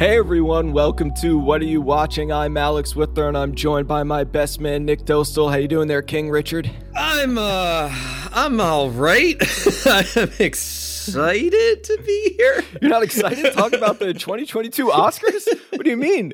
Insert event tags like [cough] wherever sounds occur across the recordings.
Hey everyone, welcome to What Are You Watching? I'm Alex Withler and I'm joined by my best man Nick Dostal. How you doing there, King Richard? I'm uh I'm all right. [laughs] I'm excited to be here. You're not excited to talk about the [laughs] 2022 Oscars? What do you mean?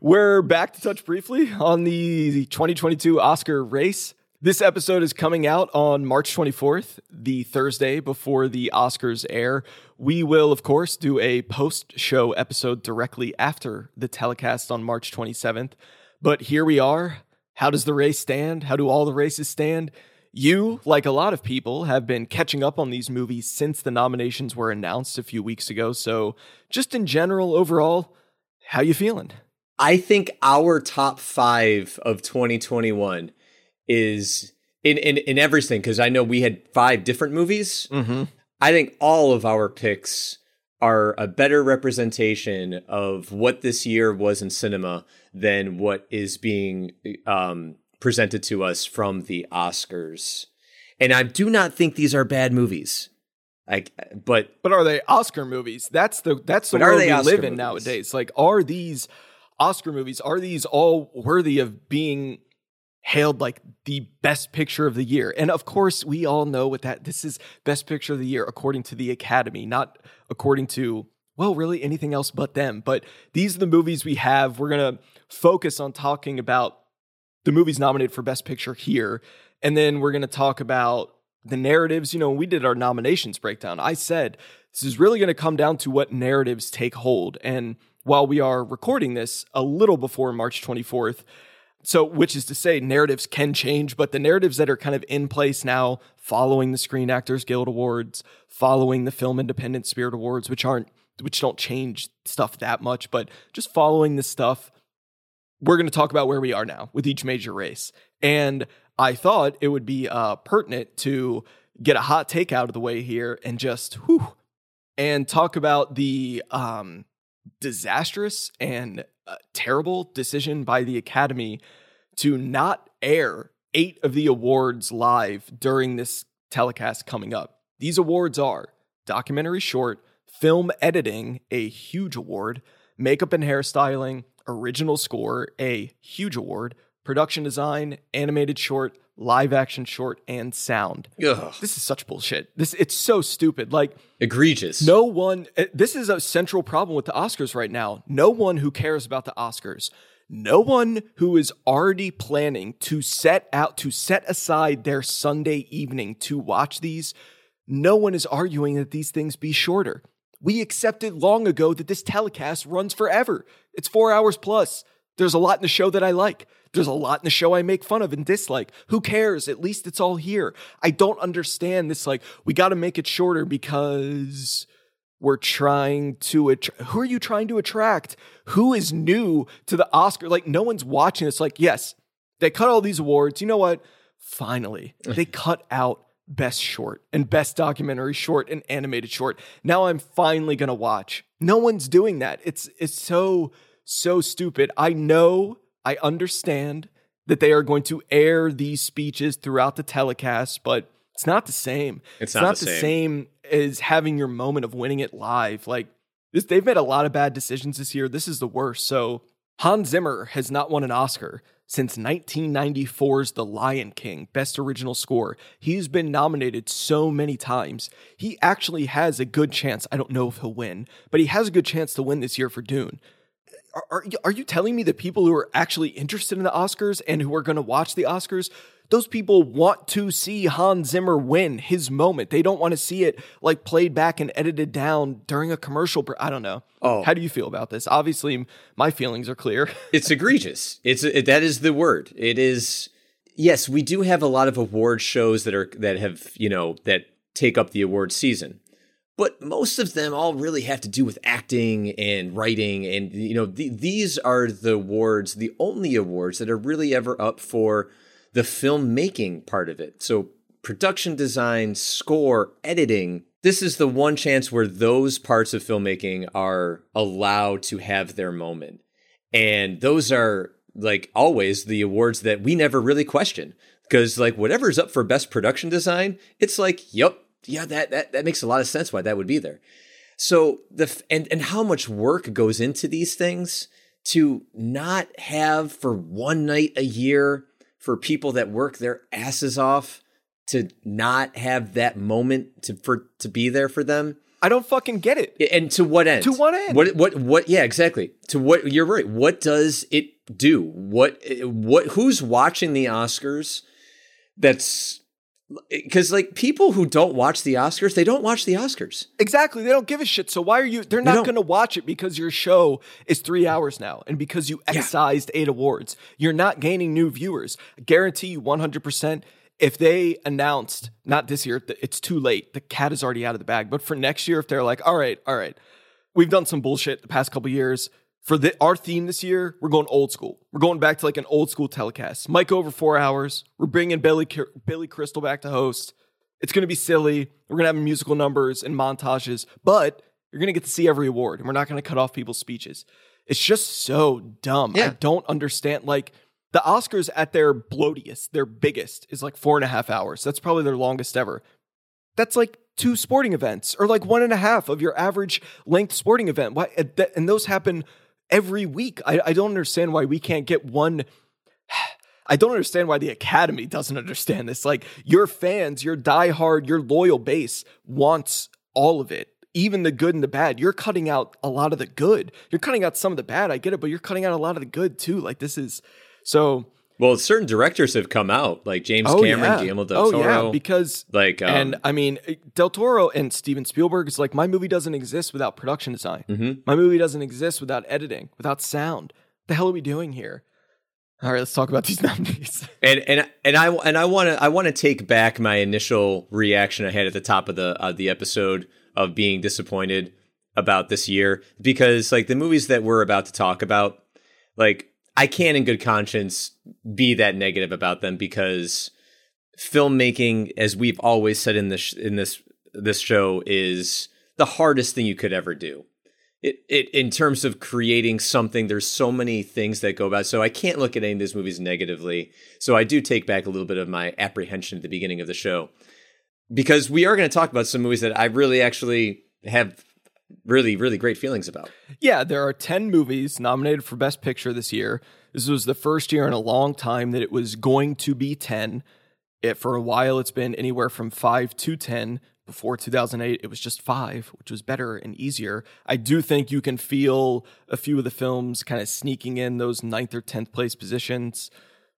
We're back to touch briefly on the 2022 Oscar race. This episode is coming out on March 24th, the Thursday before the Oscars air. We will, of course, do a post show episode directly after the telecast on March 27th. But here we are. How does the race stand? How do all the races stand? You, like a lot of people, have been catching up on these movies since the nominations were announced a few weeks ago. So, just in general, overall, how you feeling? I think our top five of 2021 is in in, in everything because I know we had five different movies. Mm-hmm. I think all of our picks are a better representation of what this year was in cinema than what is being um, presented to us from the Oscars. And I do not think these are bad movies. Like, but but are they Oscar movies? That's the that's the world we Oscar live in movies? nowadays. Like, are these Oscar movies? Are these all worthy of being hailed like the best picture of the year. And of course, we all know what that this is best picture of the year according to the Academy, not according to well, really anything else but them. But these are the movies we have. We're going to focus on talking about the movies nominated for best picture here. And then we're going to talk about the narratives. You know, we did our nominations breakdown. I said this is really going to come down to what narratives take hold. And while we are recording this a little before March 24th, so, which is to say, narratives can change, but the narratives that are kind of in place now, following the Screen Actors Guild Awards, following the Film Independent Spirit Awards, which aren't, which don't change stuff that much, but just following the stuff, we're going to talk about where we are now with each major race. And I thought it would be uh, pertinent to get a hot take out of the way here and just whew, and talk about the um, disastrous and terrible decision by the Academy to not air eight of the awards live during this telecast coming up. These awards are documentary short, film editing, a huge award, makeup and hairstyling, original score, a huge award, production design, animated short, live action short, and sound. Ugh. This is such bullshit. This it's so stupid. Like egregious. No one. Eh, this is a central problem with the Oscars right now. No one who cares about the Oscars no one who is already planning to set out to set aside their Sunday evening to watch these, no one is arguing that these things be shorter. We accepted long ago that this telecast runs forever. It's four hours plus. There's a lot in the show that I like. There's a lot in the show I make fun of and dislike. Who cares? At least it's all here. I don't understand this, like, we got to make it shorter because we're trying to att- who are you trying to attract? Who is new to the oscar? Like no one's watching it's like yes they cut all these awards. You know what? Finally [laughs] they cut out best short and best documentary short and animated short. Now i'm finally going to watch. No one's doing that. It's it's so so stupid. I know i understand that they are going to air these speeches throughout the telecast but it's not the same. It's, not, not the, same. same. as having your moment of winning it live. Like this, they've made a lot of bad decisions this year. This is the worst. So Hans Zimmer has not won an Oscar since 1994's The Lion King, Best Original Score. He's been nominated so many times. He actually has a good chance. I don't know if he'll win, but he has a good chance to win this year for Dune. Are, are, are you telling me that people who are actually interested in the Oscars and who are going to watch the Oscars those people want to see Hans Zimmer win his moment. They don't want to see it like played back and edited down during a commercial. I don't know. Oh, how do you feel about this? Obviously, my feelings are clear. [laughs] it's egregious. It's it, that is the word. It is. Yes, we do have a lot of award shows that are that have you know that take up the award season but most of them all really have to do with acting and writing and you know the, these are the awards the only awards that are really ever up for the filmmaking part of it. So, production design, score, editing. This is the one chance where those parts of filmmaking are allowed to have their moment. And those are like always the awards that we never really question because like whatever's up for best production design, it's like, yep, yeah, that that that makes a lot of sense why that would be there. So the and and how much work goes into these things to not have for one night a year for people that work their asses off to not have that moment to for to be there for them. I don't fucking get it. And to what end? To what end? What what what yeah, exactly. To what you're right. What does it do? What what who's watching the Oscars that's because like people who don't watch the Oscars, they don't watch the Oscars. Exactly, they don't give a shit. So why are you? They're not going to watch it because your show is three hours now, and because you excised yeah. eight awards. You're not gaining new viewers. I guarantee you, one hundred percent. If they announced not this year, it's too late. The cat is already out of the bag. But for next year, if they're like, all right, all right, we've done some bullshit the past couple years for the, our theme this year, we're going old school. We're going back to like an old school telecast. Mike over four hours. We're bringing Billy Billy Crystal back to host. It's going to be silly. We're going to have musical numbers and montages, but you're going to get to see every award, and we're not going to cut off people's speeches. It's just so dumb. Yeah. I don't understand. Like the Oscars at their bloatiest, their biggest, is like four and a half hours. That's probably their longest ever. That's like two sporting events, or like one and a half of your average length sporting event. Why? And those happen every week. I, I don't understand why we can't get one. [sighs] I don't understand why the Academy doesn't understand this. Like your fans, your diehard, your loyal base wants all of it, even the good and the bad. You're cutting out a lot of the good. You're cutting out some of the bad. I get it, but you're cutting out a lot of the good too. Like this is so. Well, certain directors have come out, like James oh, Cameron, yeah. Guillermo del Toro. Oh yeah, because like, um, and I mean, Del Toro and Steven Spielberg is like my movie doesn't exist without production design. Mm-hmm. My movie doesn't exist without editing, without sound. What the hell are we doing here? All right, let's talk about these [laughs] nominees. and and and I and I want to I want to take back my initial reaction I had at the top of the uh, the episode of being disappointed about this year because like the movies that we're about to talk about, like I can't, in good conscience, be that negative about them because filmmaking, as we've always said in this in this this show, is the hardest thing you could ever do. It, it in terms of creating something, there's so many things that go about. So I can't look at any of these movies negatively. So I do take back a little bit of my apprehension at the beginning of the show because we are going to talk about some movies that I really actually have really, really great feelings about. Yeah, there are 10 movies nominated for Best Picture this year. This was the first year in a long time that it was going to be 10. It, for a while, it's been anywhere from 5 to 10. Before 2008, it was just five, which was better and easier. I do think you can feel a few of the films kind of sneaking in those ninth or 10th place positions.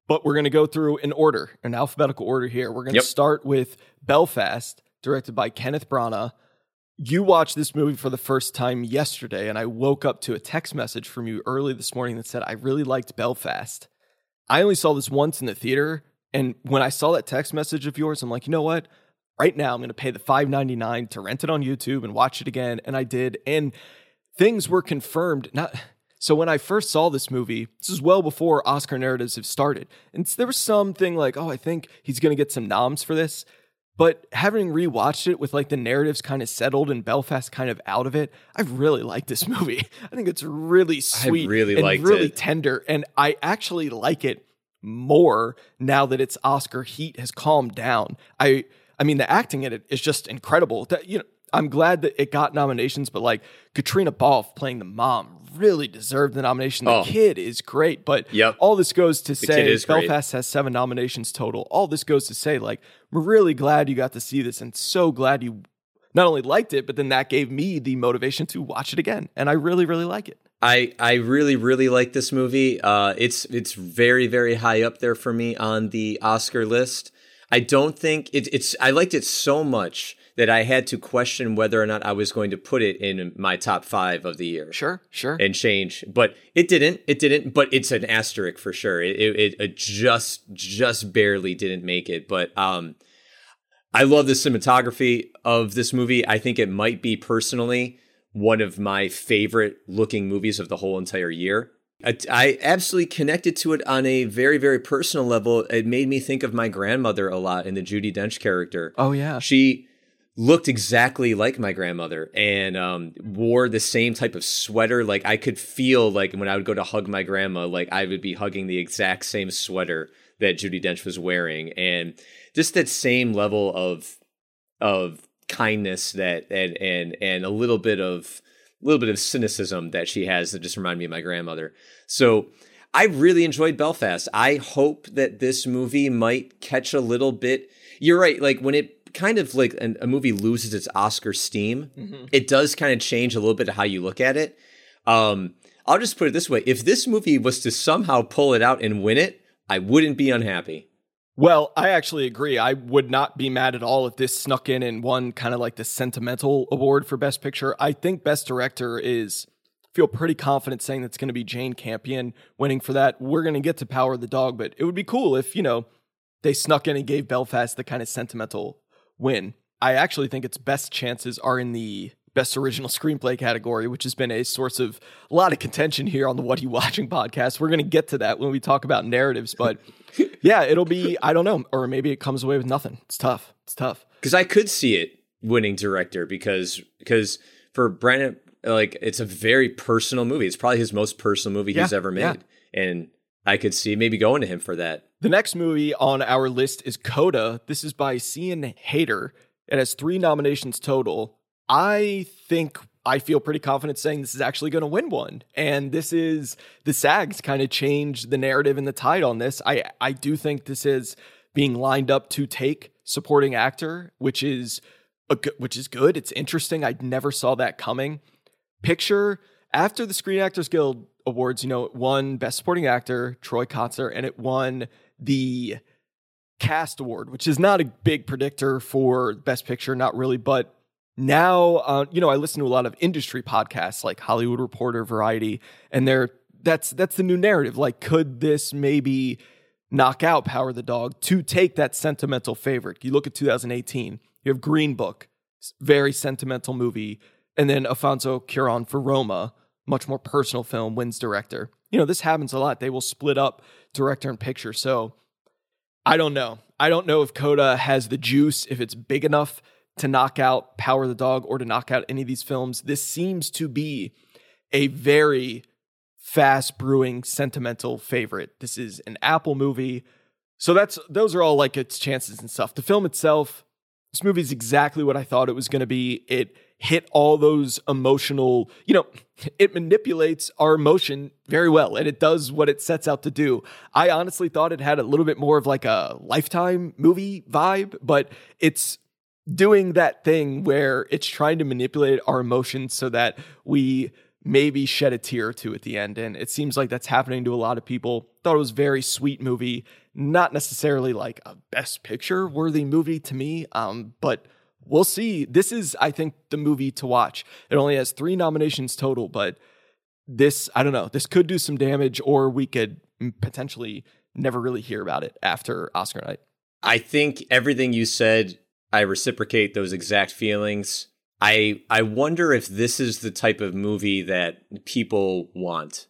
But we're going to go through in order, an alphabetical order here. We're going to yep. start with Belfast, directed by Kenneth Branagh you watched this movie for the first time yesterday, and I woke up to a text message from you early this morning that said, I really liked Belfast. I only saw this once in the theater. And when I saw that text message of yours, I'm like, you know what? Right now, I'm going to pay the $5.99 to rent it on YouTube and watch it again. And I did. And things were confirmed. Not. So when I first saw this movie, this is well before Oscar narratives have started. And there was something like, oh, I think he's going to get some noms for this. But having rewatched it with like the narratives kind of settled and Belfast kind of out of it, I really like this [laughs] movie. I think it's really sweet, I really and really it. tender, and I actually like it more now that its Oscar heat has calmed down. I I mean the acting in it is just incredible. That you know I'm glad that it got nominations, but like Caitríona Balfe playing the mom really deserved the nomination. The oh. kid is great, but yep. all this goes to the say Belfast great. has seven nominations total. All this goes to say, like, we're really glad you got to see this and so glad you not only liked it, but then that gave me the motivation to watch it again. And I really, really like it. I, I really really like this movie. Uh, it's it's very very high up there for me on the Oscar list. I don't think it, it's I liked it so much that I had to question whether or not I was going to put it in my top five of the year. Sure, sure. And change, but it didn't. It didn't. But it's an asterisk for sure. It, it, it just just barely didn't make it. But um, I love the cinematography of this movie. I think it might be personally one of my favorite looking movies of the whole entire year. I, I, absolutely connected to it on a very, very personal level. It made me think of my grandmother a lot in the Judi Dench character. Oh yeah, she looked exactly like my grandmother and um, wore the same type of sweater. Like I could feel like when I would go to hug my grandma, like I would be hugging the exact same sweater that Judi Dench was wearing, and just that same level of of kindness that and and and a little bit of a little bit of cynicism that she has that just remind me of my grandmother. So I really enjoyed Belfast. I hope that this movie might catch a little bit. You're right. Like when it kind of like a movie loses its Oscar steam, mm-hmm. it does kind of change a little bit of how you look at it. Um, I'll just put it this way: if this movie was to somehow pull it out and win it, I wouldn't be unhappy. Well, I actually agree. I would not be mad at all if this snuck in and won kind of like the sentimental award for Best Picture. I think Best Director is feel pretty confident saying that's going to be Jane Campion winning for that. We're going to get to Power of the Dog, but it would be cool if, you know, they snuck in and gave Belfast the kind of sentimental win. I actually think its best chances are in the best original screenplay category, which has been a source of a lot of contention here on the What Are You Watching podcast. We're going to get to that when we talk about narratives, but [laughs] yeah, it'll be, I don't know, or maybe it comes away with nothing. It's tough. It's tough. Because I could see it winning director because because for Brandon, like it's a very personal movie. It's probably his most personal movie yeah, he's ever made, yeah. and I could see maybe going to him for that. The next movie on our list is Coda. This is by Sian Heder. It has three nominations total. I think I feel pretty confident saying this is actually going to win one. And this is the SAGs kind of changed the narrative and the tide on this. I I do think this is being lined up to take supporting actor, which is a good, which is good. It's interesting. I never saw that coming. Picture after the Screen Actors Guild Awards, you know, it won Best Supporting Actor, Troy Kotsur, and it won the Cast Award, which is not a big predictor for Best Picture, not really, but now uh, you know i listen to a lot of industry podcasts like hollywood reporter variety and they're that's that's the new narrative. Like could this maybe knock out power of the dog to take that sentimental favorite? You look at 2018 you have green book very sentimental movie and then alfonso cuaron for roma much more personal film wins director you know this happens a lot they will split up director and picture so i don't know i don't know if coda has the juice if it's big enough to knock out Power the Dog or to knock out any of these films. This seems to be a very fast brewing sentimental favorite. This is an Apple movie. So that's those are all like its chances and stuff. The film itself, this movie is exactly what I thought it was going to be. It hit all those emotional, you know, it manipulates our emotion very well and it does what it sets out to do. I honestly thought it had a little bit more of like a lifetime movie vibe, but it's doing that thing where it's trying to manipulate our emotions so that we maybe shed a tear or two at the end. And it seems like that's happening to a lot of people. Thought it was very sweet movie, not necessarily like a best picture worthy movie to me. Um, but we'll see. This is, I think, the movie to watch. It only has three nominations total, but this, I don't know, this could do some damage, or we could potentially never really hear about it after Oscar night. I think everything you said I reciprocate those exact feelings. I I wonder if this is the type of movie that people want.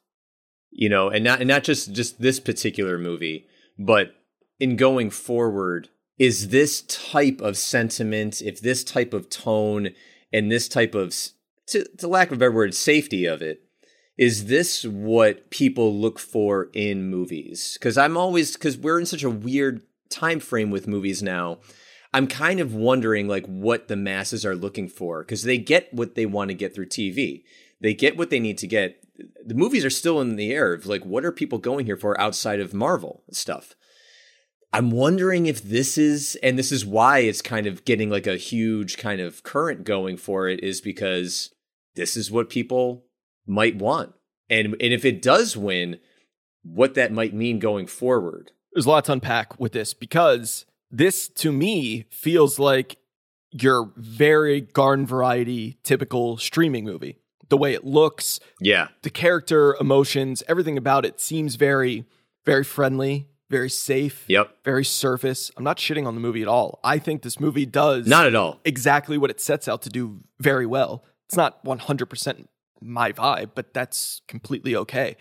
You know, and not and not just just this particular movie, but in going forward, is this type of sentiment, if this type of tone and this type of to, to lack of a better word, safety of it, is this what people look for in movies? Because I'm always because we're in such a weird time frame with movies now I'm kind of wondering like what the masses are looking for because they get what they want to get through TV. They get what they need to get. The movies are still in the air of like what are people going here for outside of Marvel stuff. I'm wondering if this is and this is why it's kind of getting like a huge kind of current going for it is because this is what people might want. And and if it does win, what that might mean going forward. There's a lot to unpack with this because this to me feels like your very garden variety typical streaming movie. The way it looks, yeah, the character, emotions, everything about it seems very, very friendly, very safe, yep, very surface. I'm not shitting on the movie at all. I think this movie does not at all exactly what it sets out to do very well. It's not 100% my vibe, but that's completely okay.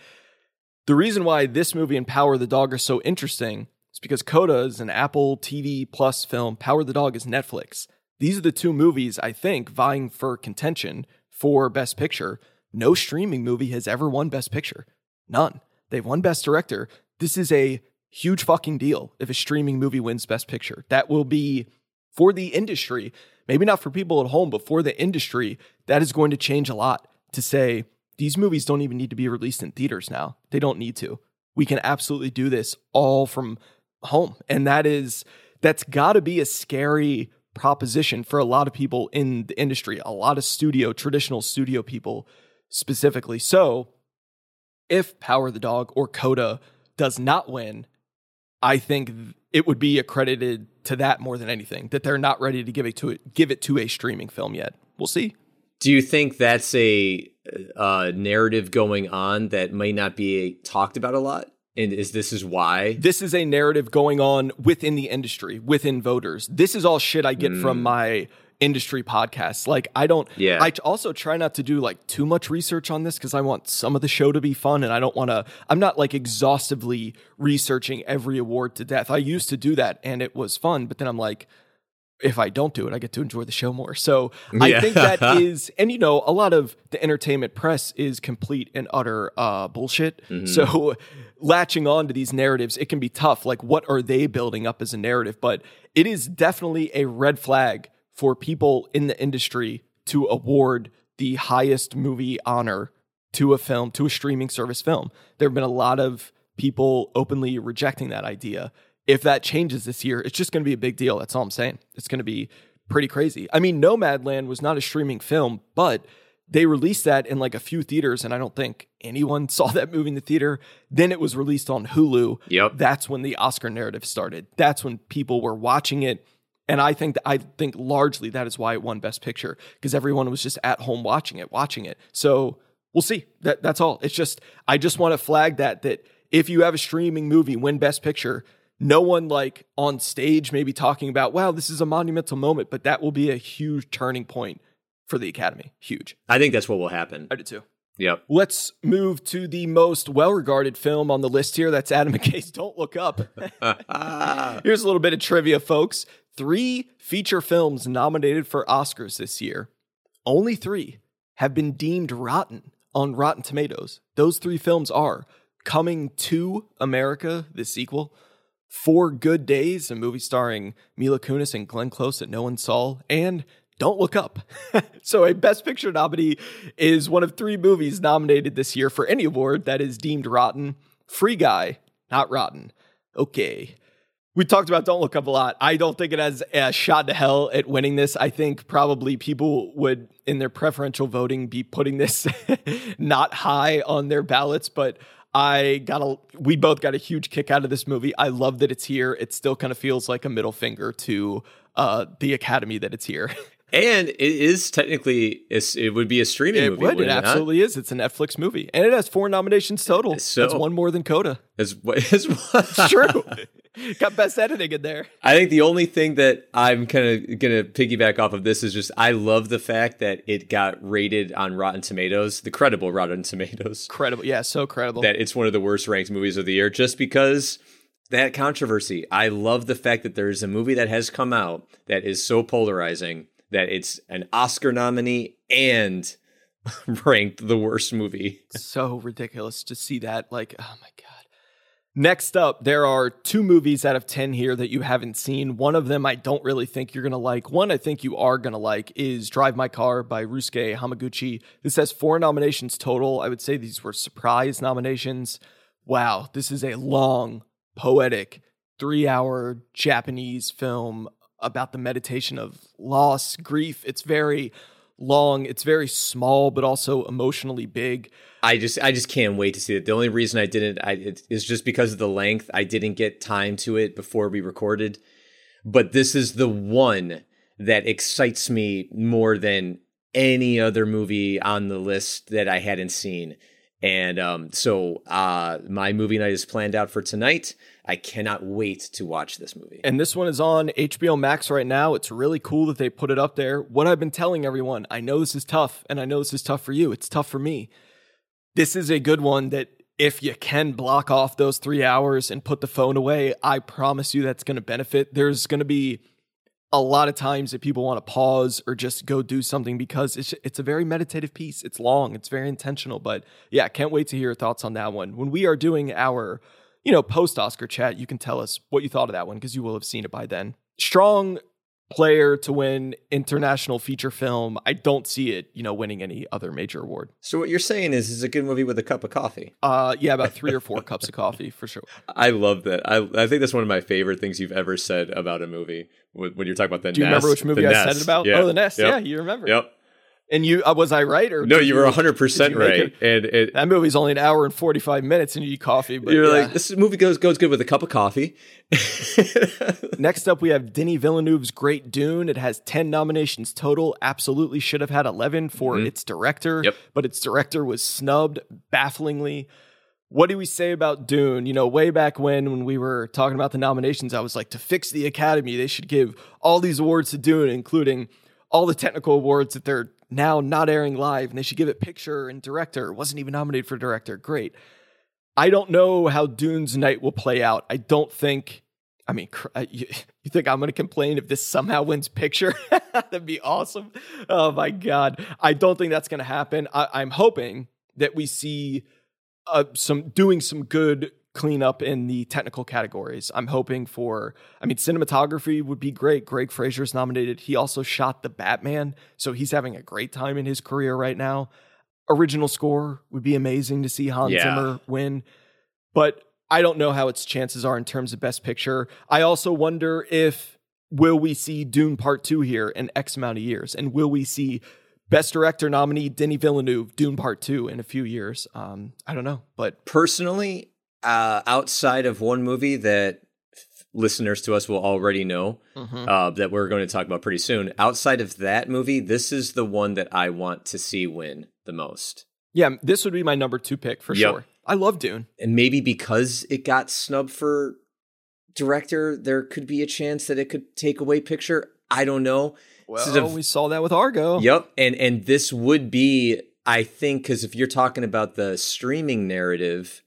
The reason why this movie and Power of the Dog are so interesting is because Coda is an Apple TV Plus film. Power the Dog is Netflix. These are the two movies, I think, vying for contention for Best Picture. No streaming movie has ever won Best Picture. None. They've won Best Director. This is a huge fucking deal if a streaming movie wins Best Picture. That will be for the industry, maybe not for people at home, but for the industry, that is going to change a lot to say these movies don't even need to be released in theaters now. They don't need to. We can absolutely do this all from home. And that is, that's got to be a scary proposition for a lot of people in the industry, a lot of studio, traditional studio people specifically. So if Power the Dog or Coda does not win, I think it would be accredited to that more than anything that they're not ready to give it to it, give it to a streaming film yet. We'll see. Do you think that's a uh, narrative going on that might not be talked about a lot? And is this is why this is a narrative going on within the industry, within voters. This is all shit I get mm. from my industry podcasts. Like I don't yeah. I also try not to do like too much research on this cuz I want some of the show to be fun and I don't want to I'm not like exhaustively researching every award to death. I used to do that and it was fun, but then I'm like if I don't do it, I get to enjoy the show more. So yeah. I think that [laughs] is, and you know, a lot of the entertainment press is complete and utter uh, bullshit. Mm-hmm. So [laughs] latching on to these narratives, it can be tough. Like, what are they building up as a narrative? But it is definitely a red flag for people in the industry to award the highest movie honor to a film, to a streaming service film. There have been a lot of people openly rejecting that idea. If that changes this year, it's just going to be a big deal. That's all I'm saying. It's going to be pretty crazy. I mean, Nomadland was not a streaming film, but they released that in like a few theaters, and I don't think anyone [laughs] saw that movie in the theater. Then it was released on Hulu. Yep. That's when the Oscar narrative started. That's when people were watching it and I think that, I think largely that is why it won Best Picture because everyone was just at home watching it, watching it. So we'll see. That that's all. It's just I just want to flag that that if you have a streaming movie win Best Picture, no one like on stage maybe talking about wow this is a monumental moment, but that will be a huge turning point for the Academy. Huge. I think that's what will happen. I do too. Yep. Let's move to the most well regarded film on the list here. That's Adam [laughs] McKay's Don't Look Up. [laughs] Here's a little bit of trivia, folks three feature films nominated for Oscars this year, only three have been deemed rotten on Rotten Tomatoes. Those three films are Coming to America, the sequel, Four Good Days, a movie starring Mila Kunis and Glenn Close that no one saw, and Don't Look Up. [laughs] so, a Best Picture nominee is one of three movies nominated this year for any award that is deemed rotten. Free Guy, not rotten. Okay we talked about Don't Look Up a lot. I don't think it has a shot to hell at winning this. I think probably people would, in their preferential voting, be putting this [laughs] not high on their ballots. But I got a, we both got a huge kick out of this movie. I love that it's here. It still kind of feels like a middle finger to uh, the Academy that it's here. [laughs] And it is technically it would be a streaming it movie. Would. It absolutely is. It's a Netflix movie, and it has four nominations total. So, That's one more than Coda. It's, [laughs] it's, it's true. [laughs] Got best editing in there. I think the only thing that I'm kind of gonna piggyback off of this is just I love the fact that it got rated on Rotten Tomatoes, the credible Rotten Tomatoes. Credible, yeah, so credible. That it's one of the worst ranked movies of the year, just because that controversy. I love the fact that there's a movie that has come out that is so polarizing that it's an Oscar nominee and [laughs] ranked the worst movie. so ridiculous to see that. Like, oh my God. Next up, there are two movies out of 10 here that you haven't seen. One of them I don't really think you're going to like. One I think you are going to like is Drive My Car by Ryusuke Hamaguchi. This has four nominations total. I would say these were surprise nominations. Wow, this is a long, poetic, three hour Japanese film about the meditation of loss, grief. It's very long, it's very small, but also emotionally big. I just I just can't wait to see it. The only reason I didn't I it is just because of the length. I didn't get time to it before we recorded. But this is the one that excites me more than any other movie on the list that I hadn't seen. And um, so uh, my movie night is planned out for tonight. I cannot wait to watch this movie. And this one is on HBO Max right now. It's really cool that they put it up there. What I've been telling everyone, I know this is tough, and I know this is tough for you. It's tough for me. This is a good one that if you can block off those three hours and put the phone away, I promise you that's going to benefit. There's going to be a lot of times that people want to pause or just go do something because it's it's a very meditative piece. It's long, it's very intentional, but yeah, can't wait to hear your thoughts on that one. When we are doing our you know, post Oscar chat, you can tell us what you thought of that one because you will have seen it by then. Strong player to win international feature film. I don't see it, you know, winning any other major award. So what you're saying is, it's a good movie with a cup of coffee. Uh, yeah, about three or four [laughs] cups of coffee for sure. I love that. I I think that's one of my favorite things you've ever said about a movie when you're talking about the. Do you nest, remember which movie I nest. said it about? Yeah. Oh, the nest. Yep. Yeah, you remember. Yep. And you, uh, was I right or no? You were hundred percent right. And it, that movie's only an hour and forty five minutes, and you eat coffee. But you're yeah. like, this movie goes goes good with a cup of coffee. [laughs] Next up, we have Denis Villeneuve's Great Dune. It has ten nominations total. Absolutely should have had eleven for mm-hmm. its director, yep. but its director was snubbed bafflingly. What do we say about Dune? You know, way back when when we were talking about the nominations, I was like, to fix the Academy, they should give all these awards to Dune, including all the technical awards that they're now not airing live and they should give it picture and director. Wasn't even nominated for director. Great. I don't know how Dune's night will play out. I don't think. I mean, [laughs] you, think I'm going to complain if this somehow wins picture? [laughs] That'd be awesome. Oh my god, I don't think that's going to happen. I, am hoping that we see uh, some doing some good cleanup in the technical categories. I'm hoping for, I mean, cinematography would be great. Greig Fraser's nominated. He also shot The Batman, so he's having a great time in his career right now. Original score would be amazing to see Hans yeah. Zimmer win, but I don't know how its chances are in terms of Best Picture. I also wonder if will we see Dune Part 2 here in X amount of years? And will we see Best Director nominee Denny Villeneuve, Dune Part 2 in a few years? Um, I don't know. But personally, uh, outside of one movie that listeners to us will already know mm-hmm. uh, that we're going to talk about pretty soon. Outside of that movie, this is the one that I want to see win the most. Yeah, this would be my number two pick for yep. sure. I love Dune. And maybe because it got snubbed for director, there could be a chance that it could take away picture. I don't know. Well, we saw that with Argo. Yep. And and this would be, I think, because if you're talking about the streaming narrative,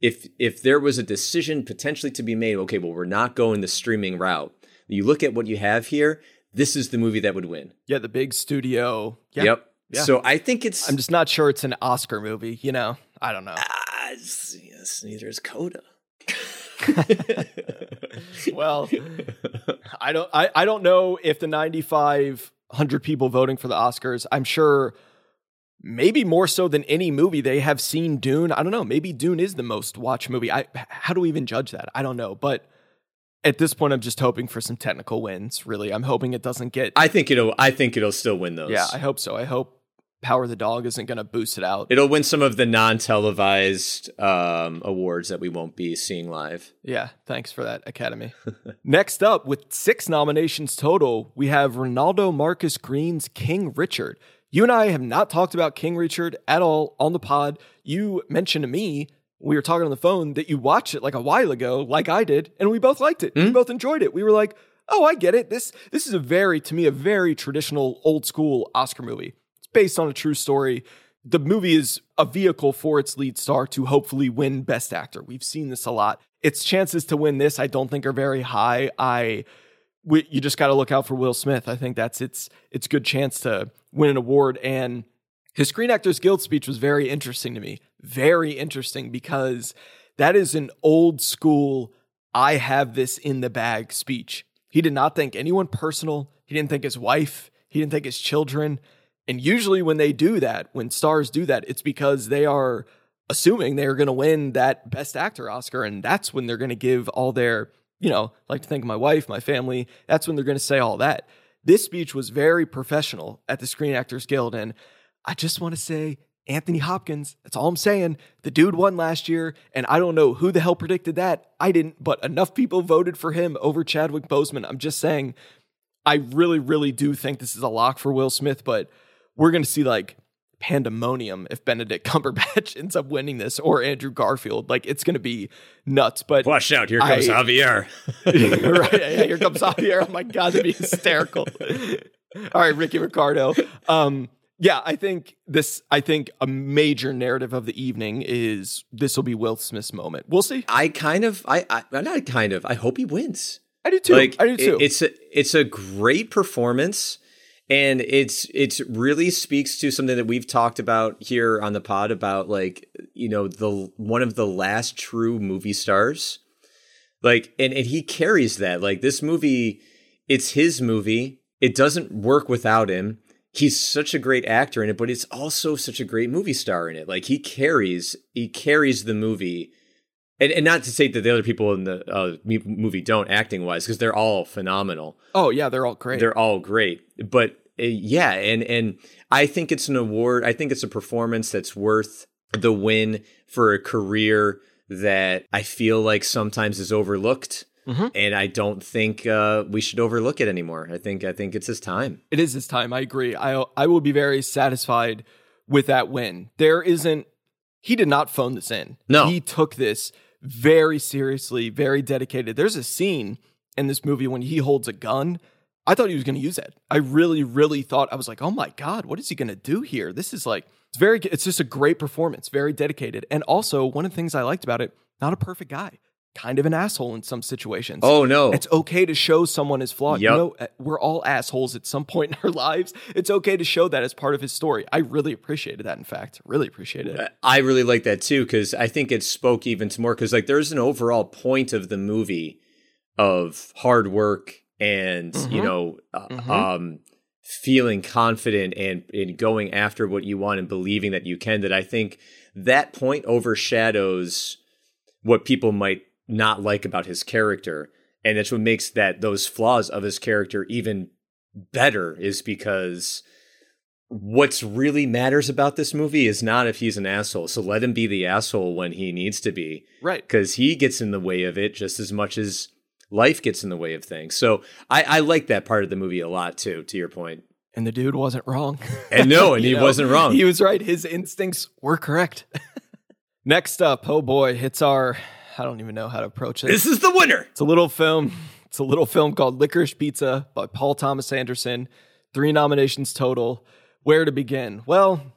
if if there was a decision potentially to be made, okay, well, we're not going the streaming route. You look at what you have here. This is the movie that would win. Yeah, the big studio. Yeah. Yep. Yeah. So I think it's. I'm just not sure it's an Oscar movie. You know, I don't know. Uh, yes, neither is Coda. [laughs] well, I don't. I, I don't know if the 9,500 people voting for the Oscars. I'm sure maybe more so than any movie they have seen Dune. I don't know. Maybe Dune is the most watched movie. I how do we even judge that? I don't know, but at this point I'm just hoping for some technical wins, really. I'm hoping it doesn't get I think it'll I think it'll still win those. Yeah, I hope so. I hope Power the Dog isn't going to boost it out. It'll win some of the non-televised um, awards that we won't be seeing live. Yeah, thanks for that, Academy. [laughs] Next up, with six nominations total, we have Reinaldo Marcus Green's King Richard. You and I have not talked about King Richard at all on the pod. You mentioned to me we were talking on the phone that you watched it like a while ago, like I did, and we both liked it. Mm-hmm. We both enjoyed it. We were like, "Oh, I get it. This this is a very to me a very traditional old school Oscar movie. It's based on a true story. The movie is a vehicle for its lead star to hopefully win best actor. We've seen this a lot. Its chances to win this I don't think are very high. I we, you just got to look out for Will Smith. I think that's its its good chance to win an award. And his Screen Actors Guild speech was very interesting to me. Very interesting because that is an old school, I have this in the bag speech. He did not thank anyone personal. He didn't thank his wife. He didn't thank his children. And usually, when they do that, when stars do that, it's because they are assuming they're going to win that Best Actor Oscar. And that's when they're going to give all their, you know, like to think of my wife, my family. That's when they're going to say all that. This speech was very professional at the Screen Actors Guild. And I just want to say, Anthony Hopkins, that's all I'm saying. The dude won last year, and I don't know who the hell predicted that. I didn't, but enough people voted for him over Chadwick Boseman. I'm just saying, I really, really do think this is a lock for Will Smith, but we're going to see like pandemonium if Benedict [laughs] Cumberbatch ends up winning this or Andrew Garfield. Like it's going to be nuts. But watch out! Here comes I, [laughs] Javier. right? Yeah, here comes Javier. Oh my god, that'd be hysterical. [laughs] All right, Ricky Ricardo. Um, yeah, I think this. I think a major narrative of the evening is this will be Will Smith's moment. We'll see. I kind of, I, I not kind of. I hope he wins. I do too. Like, I do too. It, it's a, it's a great performance and it's it's really speaks to something that we've talked about here on the pod about like you know the one of the last true movie stars like and and he carries that like this movie it's his movie. It doesn't work without him. He's such a great actor in it, but it's also such a great movie star in it. Like he carries he carries the movie. And, and not to say that the other people in the uh, movie don't acting wise because they're all phenomenal. Oh yeah, they're all great. They're all great. But uh, yeah, and and I think it's an award. I think it's a performance that's worth the win for a career that I feel like sometimes is overlooked. Mm-hmm. And I don't think uh, we should overlook it anymore. I think I think it's his time. It is his time. I agree. I I will be very satisfied with that win. There isn't. He did not phone this in. No, he took this very seriously, very dedicated. There's a scene in this movie when he holds a gun. I thought he was going to use it. I really, really thought I was like, oh my god, what is he going to do here? This is like it's very. It's just a great performance, very dedicated, and also one of the things I liked about it, not a perfect guy kind of an asshole in some situations. Oh no. It's okay to show someone is flawed. Yep. You know, uh, we're all assholes at some point in our lives. It's okay to show that as part of his story. I really appreciated that in fact. Really appreciated it. I really like that too cuz I think it spoke even to more cuz like there's an overall point of the movie of hard work and, mm-hmm. you know, uh, mm-hmm. um feeling confident and in going after what you want and believing that you can that I think that point overshadows what people might not like about his character. And that's what makes that those flaws of his character even better is because what's really matters about this movie is not if he's an asshole. So let him be the asshole when he needs to be. Right. Because he gets in the way of it just as much as life gets in the way of things. So i i like that part of the movie a lot too to your point. And the dude wasn't wrong. And no and [laughs] he know, wasn't wrong. he was right. His instincts were correct. [laughs] Next up oh boy it's our I don't even know how to approach it. This is the winner. It's a little film. It's a little film called Licorice Pizza by Paul Thomas Anderson. Three nominations total. Where to begin? Well,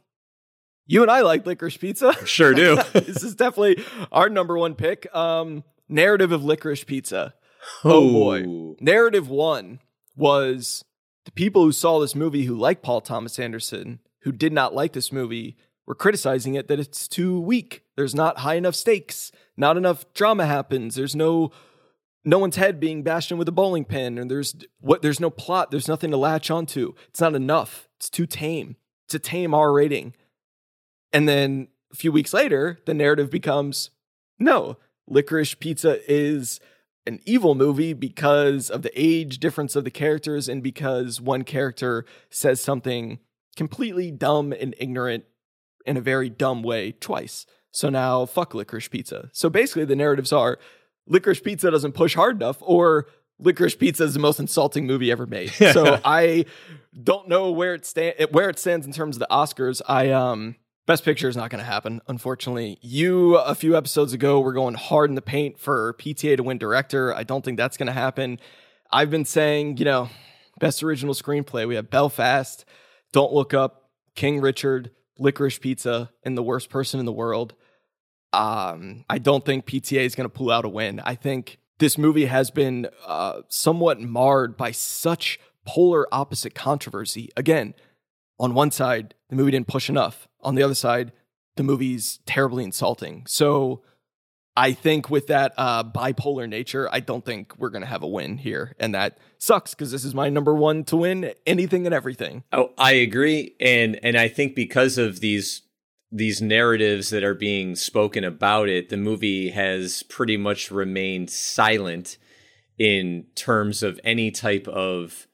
you and I like Licorice Pizza. [laughs] Sure do. [laughs] this is definitely our number one pick. Um, narrative of Licorice Pizza. Oh, oh boy. Narrative one was the people who saw this movie who like Paul Thomas Anderson, who did not like this movie, were criticizing it that it's too weak. There's not high enough stakes. Not enough drama happens. There's no no one's head being bashed in with a bowling pin, and there's what there's no plot. There's nothing to latch onto. It's not enough. It's too tame. It's a tame R rating. And then a few weeks later, the narrative becomes no, Licorice Pizza is an evil movie because of the age difference of the characters and because one character says something completely dumb and ignorant in a very dumb way twice. So now fuck licorice pizza. So basically the narratives are licorice pizza doesn't push hard enough or licorice pizza is the most insulting movie ever made. [laughs] so I don't know where it stand where it stands in terms of the Oscars. I um Best Picture is not going to happen, unfortunately. You, a few episodes ago, were going hard in the paint for PTA to win director. I don't think that's going to happen. I've been saying, you know, best original screenplay. We have Belfast, Don't Look Up, King Richard, licorice pizza and the worst person in the world. Um, I don't think PTA is going to pull out a win. I think this movie has been uh, somewhat marred by such polar opposite controversy. Again, on one side, the movie didn't push enough. On the other side, the movie's terribly insulting. So I think with that uh, bipolar nature, I don't think we're going to have a win here. And that sucks because this is my number one to win anything and everything. Oh, I agree. And, and I think because of these, these narratives that are being spoken about it, the movie has pretty much remained silent in terms of any type of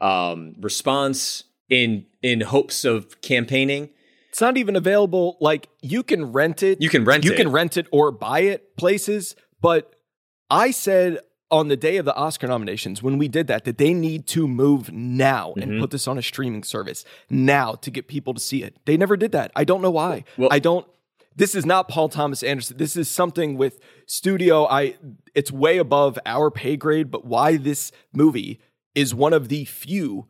um, response in, in hopes of campaigning it's not even available. Like you can rent it. You can rent you it. You can rent it or buy it places. But I said on the day of the Oscar nominations when we did that that they need to move now and mm-hmm. put this on a streaming service now to get people to see it. They never did that. I don't know why. Well, I don't this is not Paul Thomas Anderson. This is something with studio I it's way above our pay grade, but why this movie is one of the few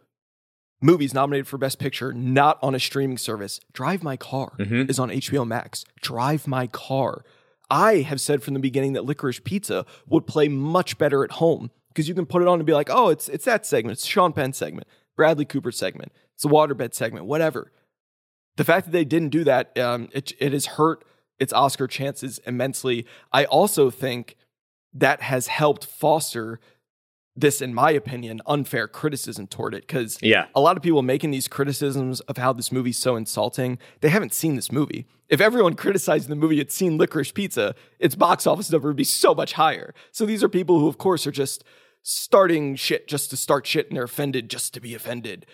movies nominated for Best Picture not on a streaming service. Drive My Car mm-hmm. is on HBO Max. Drive My Car. I have said from the beginning that Licorice Pizza would play much better at home because you can put it on and be like, oh, it's it's that segment, it's Sean Penn segment, Bradley Cooper segment, it's the waterbed segment, whatever. The fact that they didn't do that, um, it, it has hurt its Oscar chances immensely. I also think that has helped foster this, in my opinion, unfair criticism toward it because yeah. a lot of people making these criticisms of how this movie's so insulting, they haven't seen this movie. If everyone [laughs] criticizing the movie had seen Licorice Pizza, its box office number would be so much higher. So these are people who, of course, are just starting shit just to start shit and they're offended just to be offended.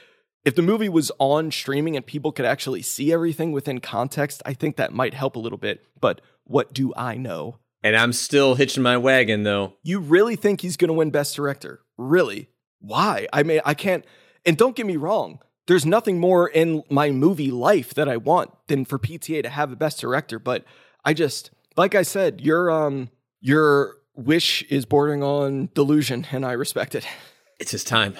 If the movie was on streaming and people could actually see everything within context, I think that might help a little bit. But what do I know? And I'm still hitching my wagon though. You really think he's going to win Best Director? Really? Why? I mean, I can't. And don't get me wrong, there's nothing more in my movie life that I want than for PTA to have a Best Director. But I just, like I said, your um, your wish is bordering on delusion, and I respect it. It's his time.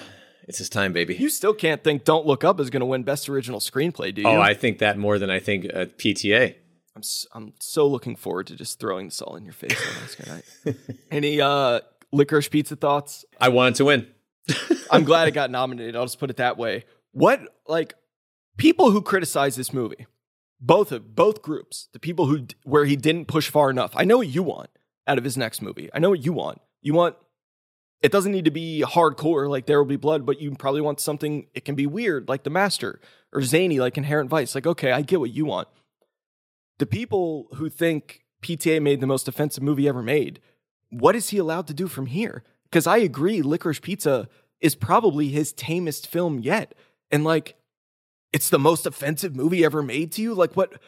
It's his time, baby. You still can't think "Don't Look Up" is going to win Best Original Screenplay, do you? Oh, I think that more than I think uh, PTA. I'm I'm so looking forward to just throwing this all in your face on Oscar night. [laughs] Any uh licorice pizza thoughts? I wanted to win. [laughs] I'm glad it got nominated. I'll just put it that way. What like people who criticize this movie, both of both groups, the people who where he didn't push far enough. I know what you want out of his next movie. I know what you want. You want it doesn't need to be hardcore like There Will Be Blood, but you probably want something it can be weird like The Master or zany like Inherent Vice. Like okay, I get what you want the people who think PTA made the most offensive movie ever made, what is he allowed to do from here? Because I agree, Licorice Pizza is probably his tamest film yet. And like, it's the most offensive movie ever made to you? Like, what? [sighs]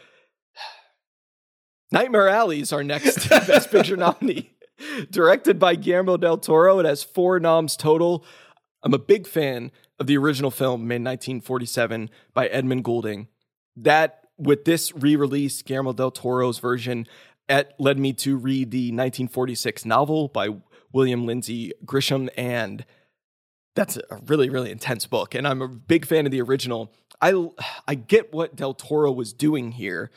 Nightmare Alley is our next [laughs] Best Picture nominee. Directed by Guillermo del Toro, it has four noms total. I'm a big fan of the original film made in 1947 by Edmund Goulding. That with this re-release, Guillermo del Toro's version, it led me to read the 1946 novel by William Lindsay Gresham, and that's a really, really intense book. And I'm a big fan of the original. I I get what del Toro was doing here.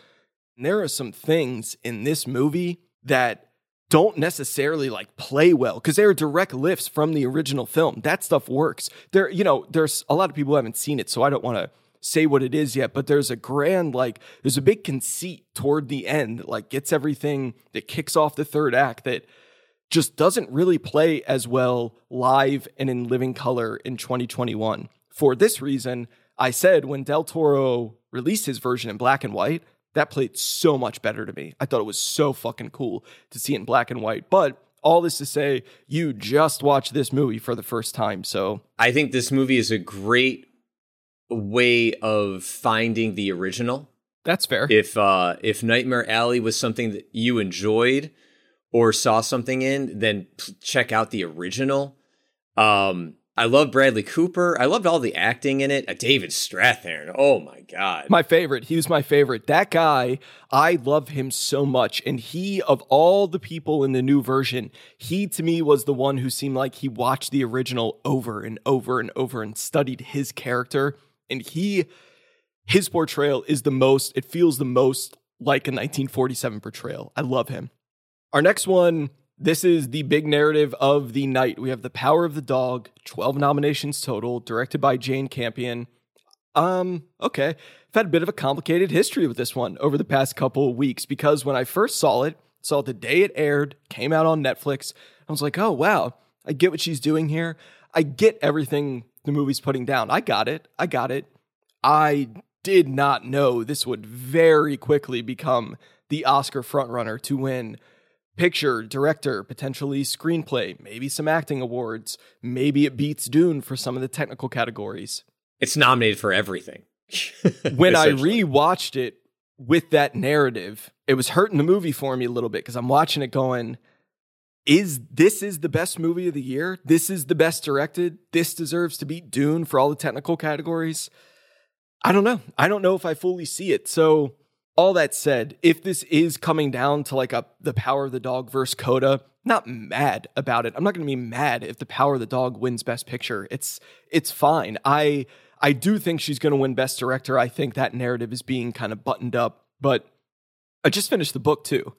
And there are some things in this movie that don't necessarily like play well because they are direct lifts from the original film. That stuff works. There, you know, there's a lot of people who haven't seen it, so I don't want to say what it is yet, but there's a grand, like, there's a big conceit toward the end that, like, gets everything that kicks off the third act that just doesn't really play as well live and in living color in 2021. For this reason, I said when Del Toro released his version in black and white, that played so much better to me. I thought it was so fucking cool to see it in black and white. But all this to say, you just watched this movie for the first time. So I think this movie is a great way of finding the original. That's fair. If uh if Nightmare Alley was something that you enjoyed or saw something in, then check out the original. Um I love Bradley Cooper. I loved all the acting in it. Uh, David Strathairn. Oh my god. My favorite. He was my favorite. That guy, I love him so much and he of all the people in the new version, he to me was the one who seemed like he watched the original over and over and over and studied his character and he his portrayal is the most it feels the most like a 1947 portrayal. I love him. Our next one, this is the big narrative of the night. We have The Power of the Dog, 12 nominations total, directed by Jane Campion. Um, okay. I've had a bit of a complicated history with this one over the past couple of weeks because when I first saw it, saw it the day it aired, came out on Netflix, I was like, oh wow, I get what she's doing here. I get everything the movie's putting down. I got it. I got it. I did not know this would very quickly become the Oscar frontrunner to win picture, director, potentially screenplay, maybe some acting awards. Maybe it beats Dune for some of the technical categories. It's nominated for everything. [laughs] when I rewatched it with that narrative, it was hurting the movie for me a little bit because I'm watching it going, is this is the best movie of the year? This is the best directed. This deserves to beat Dune for all the technical categories. I don't know. I don't know if I fully see it. So, all that said, if this is coming down to like a the power of the dog versus Coda, not mad about it. I'm not going to be mad if the power of the dog wins best picture. It's it's fine. I I do think she's going to win best director. I think that narrative is being kind of buttoned up, but I just finished the book too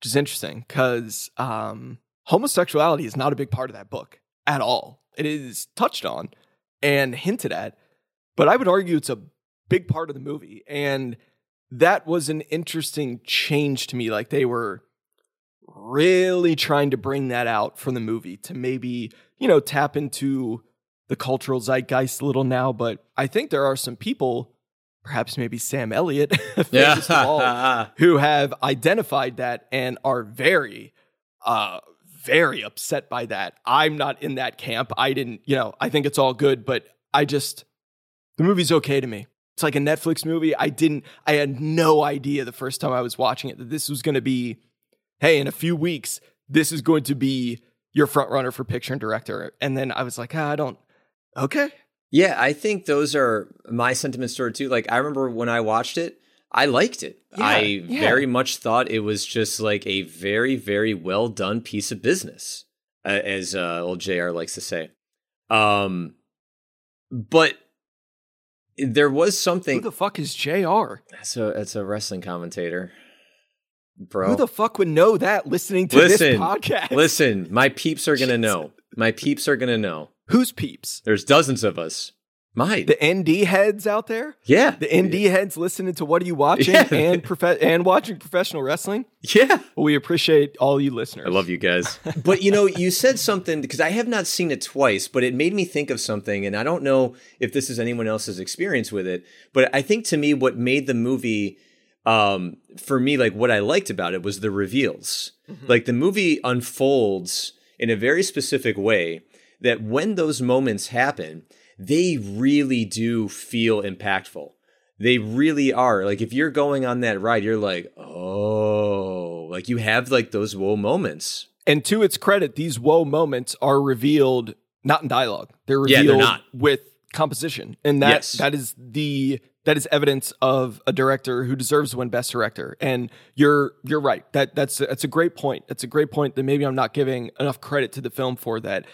which is interesting because um, homosexuality is not a big part of that book at all. It is touched on and hinted at, but I would argue it's a big part of the movie. And that was an interesting change to me. Like they were really trying to bring that out from the movie to maybe, you know, tap into the cultural zeitgeist a little now. But I think there are some people, perhaps maybe Sam Elliott, [laughs] all, [laughs] who have identified that and are very, uh, very upset by that. I'm not in that camp. I didn't, you know, I think it's all good, but I just, the movie's okay to me. It's like a Netflix movie. I didn't, I had no idea the first time I was watching it that this was going to be, hey, in a few weeks, this is going to be your front runner for picture and director. And then I was like, ah, I don't, okay. Yeah, I think those are my sentiments toward too. Like I remember when I watched it, I liked it. Yeah, I yeah. very much thought it was just like a very, very well done piece of business, uh, as uh, old Jr. likes to say. Um, but there was something. Who the fuck is Jr. That's a that's a wrestling commentator, bro. Who the fuck would know that listening to listen, this podcast? Listen, my peeps are gonna know. My peeps are gonna know. Who's peeps? There's dozens of us. Mine. The ND heads out there? Yeah. The ND heads listening to what are you watching yeah. and prof- and watching professional wrestling? Yeah. Well, we appreciate all you listeners. I love you guys. [laughs] but you know, you said something because I have not seen it twice, but it made me think of something and I don't know if this is anyone else's experience with it, but I think to me what made the movie um for me like what I liked about it was the reveals. Mm-hmm. Like the movie unfolds in a very specific way that when those moments happen, they really do feel impactful. They really are. Like if you're going on that ride, you're like, oh, like you have like those whoa moments. And to its credit, these whoa moments are revealed not in dialogue. They're revealed yeah, they're not. with composition. And that yes. that is the that is evidence of a director who deserves to win best director. And you're you're right. That that's that's a great point. That's a great point that maybe I'm not giving enough credit to the film for that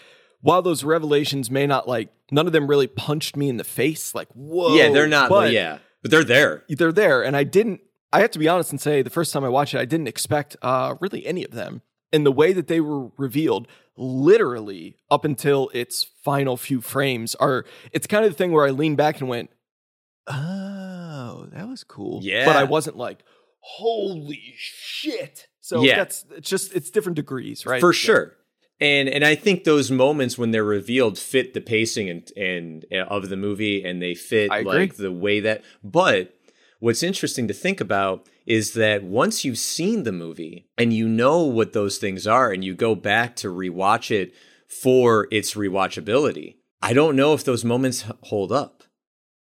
while those revelations may not like none of them really punched me in the face like whoa yeah they're not but yeah. But they're there. They're there and i didn't i have to be honest and say the first time i watched it i didn't expect uh really any of them. And the way that they were revealed literally up until its final few frames are it's kind of the thing where i leaned back and went oh that was cool. Yeah but i wasn't like holy shit. So yeah. that's it's just it's different degrees right? For sure and and I think those moments when they're revealed fit the pacing and and uh, of the movie and they fit like the way that but what's interesting to think about is that once you've seen the movie and you know what those things are and you go back to rewatch it for its rewatchability I don't know if those moments hold up.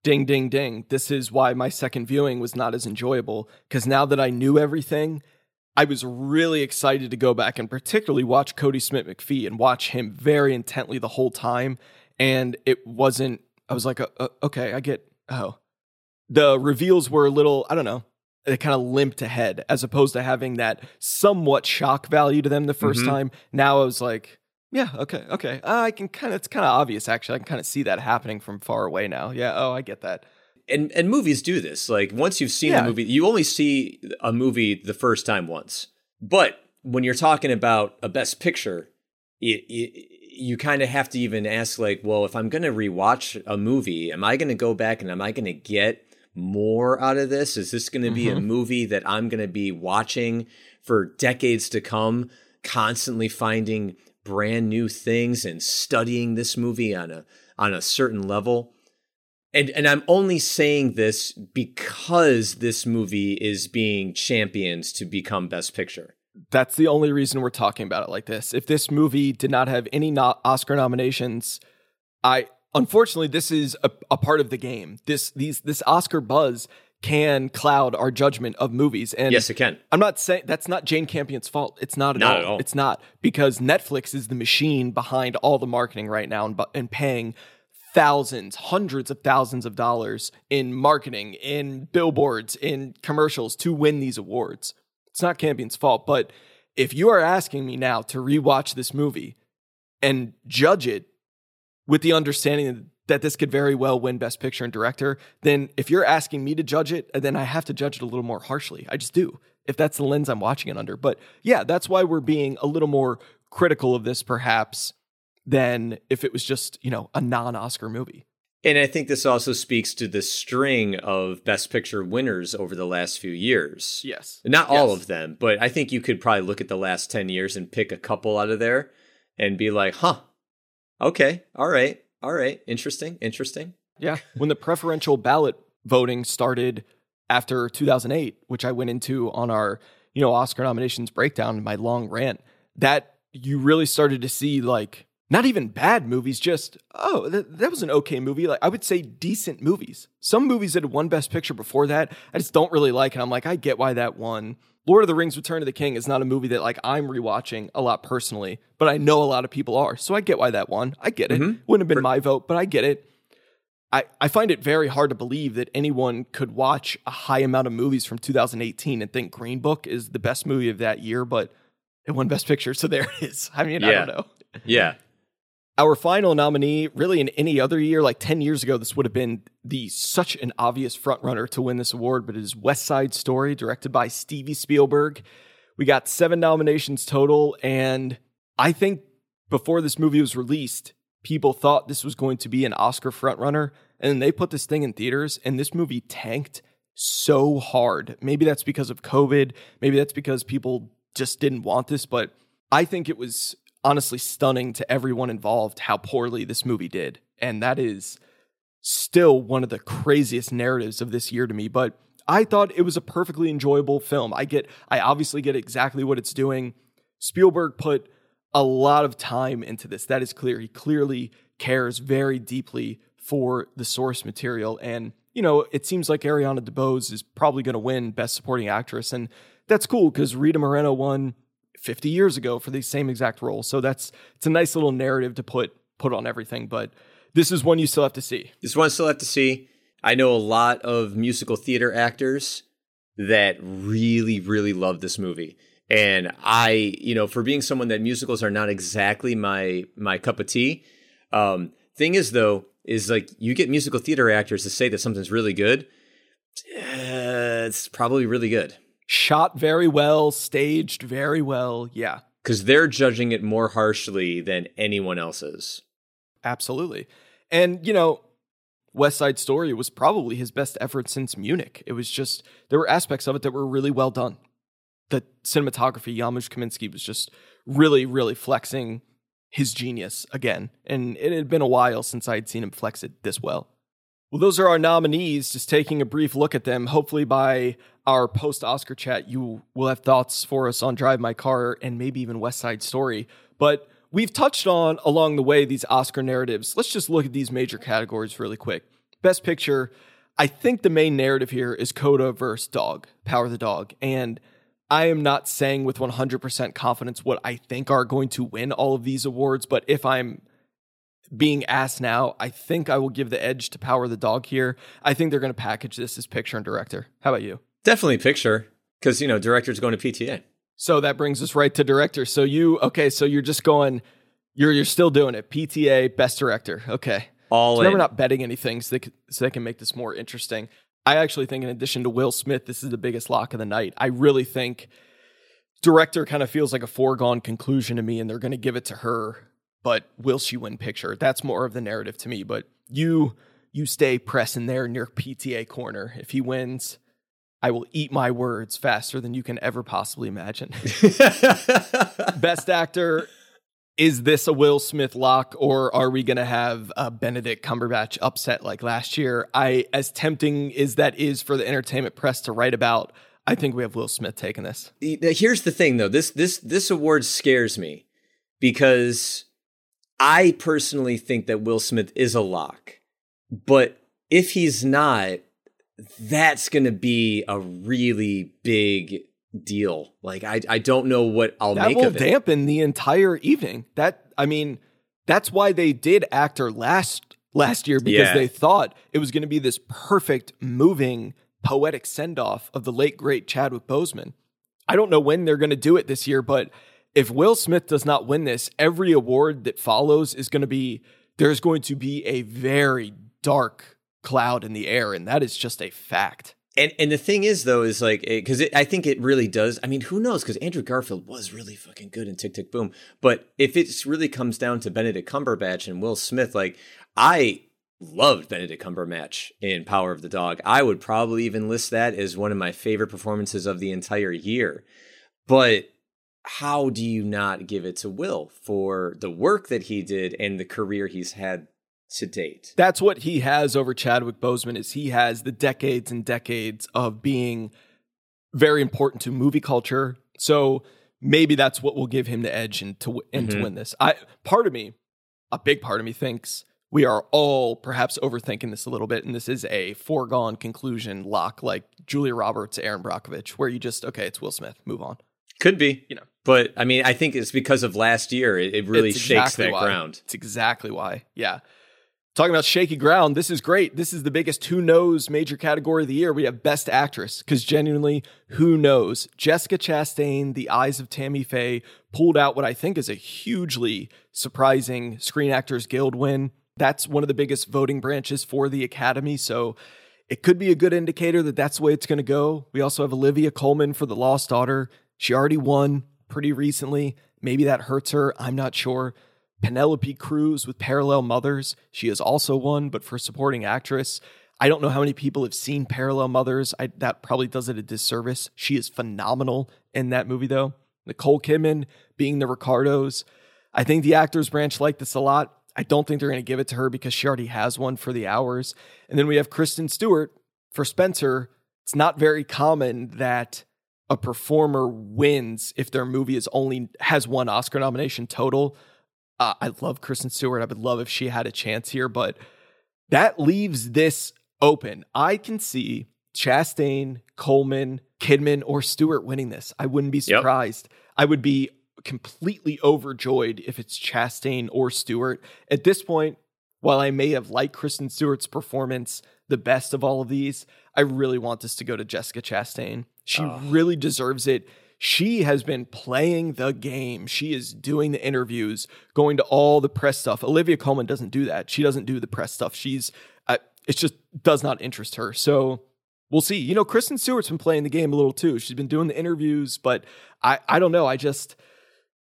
Ding ding ding. This is why my second viewing was not as enjoyable cuz now that I knew everything I was really excited to go back and particularly watch Kodi Smit-McPhee and watch him very intently the whole time. And it wasn't, I was like, uh, uh, okay, I get, oh. The reveals were a little, I don't know, they kind of limped ahead as opposed to having that somewhat shock value to them the 1st mm-hmm. time. Now I was like, yeah, okay, okay. Uh, I can kind of, it's kind of obvious actually. I can kind of see that happening from far away now. Yeah, oh, I get that and and movies do this. Like once you've seen yeah. the movie, you only see a movie the first time once. But when you're talking about a best picture, it, it, you kind of have to even ask like, well, if I'm going to rewatch a movie, am I going to go back and am I going to get more out of this? Is this going to be mm-hmm. a movie that I'm going to be watching for decades to come, constantly finding brand new things and studying this movie on a on a certain level? And and I'm only saying this because this movie is being championed to become best picture. That's the only reason we're talking about it like this. If this movie did not have any no- Oscar nominations, I unfortunately this is a, a part of the game. This these this Oscar buzz can cloud our judgment of movies. And yes, it can. I'm not saying that's not Jane Campion's fault. It's not at, not all. at all. It's not because Netflix is the machine behind all the marketing right now and, and paying thousands, hundreds of thousands of dollars in marketing, in billboards, in commercials to win these awards. It's not Campion's fault, but if you are asking me now to rewatch this movie and judge it with the understanding that this could very well win Best Picture and Director, then if you're asking me to judge it, then I have to judge it a little more harshly. I just do, if that's the lens I'm watching it under. But yeah, that's why we're being a little more critical of this, perhaps, than if it was just, you know, a non Oscar movie. And I think this also speaks to the string of Best Picture winners over the last few years. Yes. Not all of them, but I think you could probably look at the last 10 years and pick a couple out of there and be like, huh, okay, all right, all right, interesting, interesting. Yeah. When the preferential ballot voting started after 2008, which I went into on our, you know, Oscar nominations breakdown, my long rant, that you really started to see like not even bad movies, just, oh, that, that was an okay movie. Like, I would say decent movies. Some movies that had won Best Picture before that, I just don't really like. And I'm like, I get why that won. Lord of the Rings Return of the King is not a movie that like I'm rewatching a lot personally, but I know a lot of people are. So I get why that won. I get it. Mm-hmm. Wouldn't have been my vote, but I get it. I, I find it very hard to believe that anyone could watch a high amount of movies from 2018 and think Green Book is the best movie of that year, but it won Best Picture. So there it is. [laughs] I mean, yeah. I don't know. Yeah. Our final nominee, really in any other year, like 10 years ago, this would have been the such an obvious frontrunner to win this award, but it is West Side Story, directed by Stevie Spielberg. We got seven nominations total, and I think before this movie was released, people thought this was going to be an Oscar frontrunner, and then they put this thing in theaters, and this movie tanked so hard. Maybe that's because of COVID, maybe that's because people just didn't want this, but I think it was honestly stunning to everyone involved how poorly this movie did. And that is still one of the craziest narratives of this year to me. But I thought it was a perfectly enjoyable film. I get, I obviously get exactly what it's doing. Spielberg put a lot of time into this. That is clear. He clearly cares very deeply for the source material. And, you know, it seems like Ariana DeBose is probably going to win Best Supporting Actress. And that's cool because Rita Moreno won 50 years ago for the same exact role. So that's it's a nice little narrative to put put on everything, but this is one you still have to see. This one I still have to see. I know a lot of musical theater actors that really really love this movie. And I, you know, for being someone that musicals are not exactly my my cup of tea, um thing is though is like you get musical theater actors to say that something's really good, uh, it's probably really good shot very well, staged very well. Yeah. Because they're judging it more harshly than anyone else's. Absolutely. And, you know, West Side Story was probably his best effort since Munich. It was just, there were aspects of it that were really well done. The cinematography, Janusz Kaminski was just really, really flexing his genius again. And it had been a while since I had seen him flex it this well. Well, those are our nominees. Just taking a brief look at them. Hopefully, by our post Oscar chat, you will have thoughts for us on Drive My Car and maybe even West Side Story. But we've touched on along the way these Oscar narratives. Let's just look at these major categories really quick. Best Picture. I think the main narrative here is Coda versus Dog, Power the Dog. And I am not saying with 100% confidence what I think are going to win all of these awards, but if I'm being asked now, I think I will give the edge to Power the Dog here. I think they're going to package this as picture and director. How about you? Definitely picture, because you know director's going to PTA. So that brings us right to director. So you okay? So you're just going, you're you're still doing it. PTA, best director. Okay. All so in. we're not betting anything, so they, can, so they can make this more interesting. I actually think, in addition to Will Smith, this is the biggest lock of the night. I really think director kind of feels like a foregone conclusion to me, and they're going to give it to her but will she win picture? That's more of the narrative to me. But you you stay pressing there in your PTA corner. If he wins, I will eat my words faster than you can ever possibly imagine. [laughs] Best actor. Is this a Will Smith lock, or are we going to have a Benedict Cumberbatch upset like last year? I, as tempting as that is for the entertainment press to write about, I think we have Will Smith taking this. Here's the thing, though this this this award scares me because I personally think that Will Smith is a lock. But if he's not, that's going to be a really big deal. Like I I don't know what I'll that make will of it. dampen the entire evening. That I mean, that's why they did actor last last year because yeah. they thought it was going to be this perfect, moving, poetic send off of the late great Chadwick Boseman. I don't know when they're going to do it this year, but if Will Smith does not win this, every award that follows is going to be there's going to be a very dark cloud in the air, and that is just a fact. And and the thing is though is like because I think it really does. I mean, who knows? Because Andrew Garfield was really fucking good in Tick Tick Boom. But if it really comes down to Benedict Cumberbatch and Will Smith, like I loved Benedict Cumberbatch in Power of the Dog. I would probably even list that as one of my favorite performances of the entire year. But how do you not give it to Will for the work that he did and the career he's had to date? That's what he has over Chadwick Boseman is he has the decades and decades of being very important to movie culture. So maybe that's what will give him the edge and to and mm-hmm. to win this. I part of me, a big part of me thinks we are all perhaps overthinking this a little bit, and this is a foregone conclusion lock like Julia Roberts, Erin Brockovich, where you just okay, it's Will Smith, move on. Could be, you know, but I mean, I think it's because of last year. It, it really it's shakes exactly that why. ground. It's exactly why. Yeah. Talking about shaky ground, this is great. This is the biggest who knows major category of the year. We have best actress because genuinely, who knows? Jessica Chastain, The Eyes of Tammy Faye, pulled out what I think is a hugely surprising Screen Actors Guild win. That's one of the biggest voting branches for the Academy. So it could be a good indicator that that's the way it's going to go. We also have Olivia Colman for The Lost Daughter. She already won pretty recently. Maybe that hurts her. I'm not sure. Penelope Cruz with Parallel Mothers. She has also won, but for supporting actress. I don't know how many people have seen Parallel Mothers. I, that probably does it a disservice. She is phenomenal in that movie, though. Nicole Kidman being the Ricardos. I think the actors branch like this a lot. I don't think they're going to give it to her because she already has one for the hours. And then we have Kristen Stewart for Spencer. It's not very common that a performer wins if their movie is only has one Oscar nomination total. Uh, I love Kristen Stewart. I would love if she had a chance here, but that leaves this open. I can see Chastain, Colman, Kidman, or Stewart winning this. I wouldn't be surprised. Yep. I would be completely overjoyed if it's Chastain or Stewart. At this point, while I may have liked Kristen Stewart's performance the best of all of these, I really want this to go to Jessica Chastain. She oh. really deserves it she has been playing the game. She is doing the interviews, going to all the press stuff. Olivia Colman doesn't do that. She doesn't do the press stuff. She's, uh, it just does not interest her. So we'll see. You know, Kristen Stewart's been playing the game a little too. She's been doing the interviews, but I, I don't know. I just,